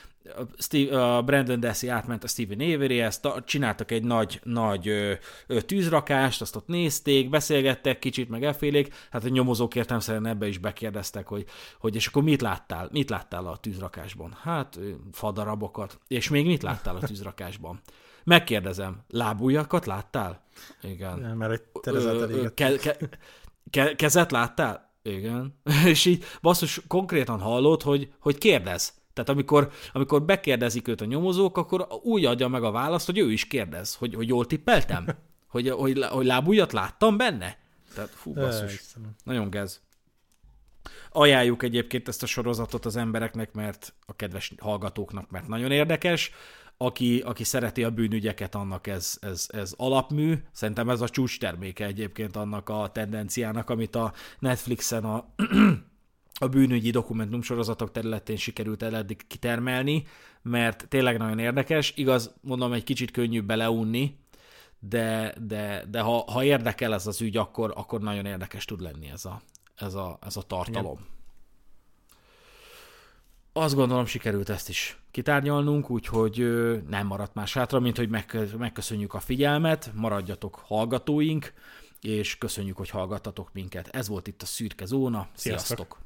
Steve, uh, Brandon Dassey átment a Steven Averyhez, csináltak egy nagy, nagy ö, ö, tűzrakást, azt ott nézték, beszélgettek kicsit, meg elfélék, hát a nyomozók értelmszerűen ebbe is bekérdeztek, hogy, hogy és akkor mit láttál? Mit láttál a tűzrakásban? Hát fadarabokat. És még mit láttál a tűzrakásban? Megkérdezem, lábújakat láttál? Igen. Nem, mert egy ke, ke, ke, kezet láttál? Igen. És így basszus, konkrétan hallott, hogy, hogy kérdez tehát amikor, amikor bekérdezik őt a nyomozók, akkor úgy adja meg a választ, hogy ő is kérdez, hogy, hogy jól tippeltem? Hogy, hogy, hogy lábújat láttam benne? Tehát fú, basszus. Nagyon gez. ajánljuk egyébként ezt a sorozatot az embereknek, mert a kedves hallgatóknak, mert nagyon érdekes. Aki, aki szereti a bűnügyeket, annak ez, ez, ez alapmű. Szerintem ez a csúcs terméke egyébként annak a tendenciának, amit a Netflixen a a bűnügyi dokumentumsorozatok területén sikerült el eddig kitermelni, mert tényleg nagyon érdekes. Igaz, mondom, egy kicsit könnyű beleunni, de, de, de ha, ha érdekel ez az ügy, akkor, akkor nagyon érdekes tud lenni ez a, ez a, ez a tartalom. Igen. Azt gondolom, sikerült ezt is kitárgyalnunk, úgyhogy nem maradt más hátra, mint hogy megköszönjük a figyelmet, maradjatok hallgatóink, és köszönjük, hogy hallgattatok minket. Ez volt itt a Szürke Zóna. Sziasztok! Sziasztok.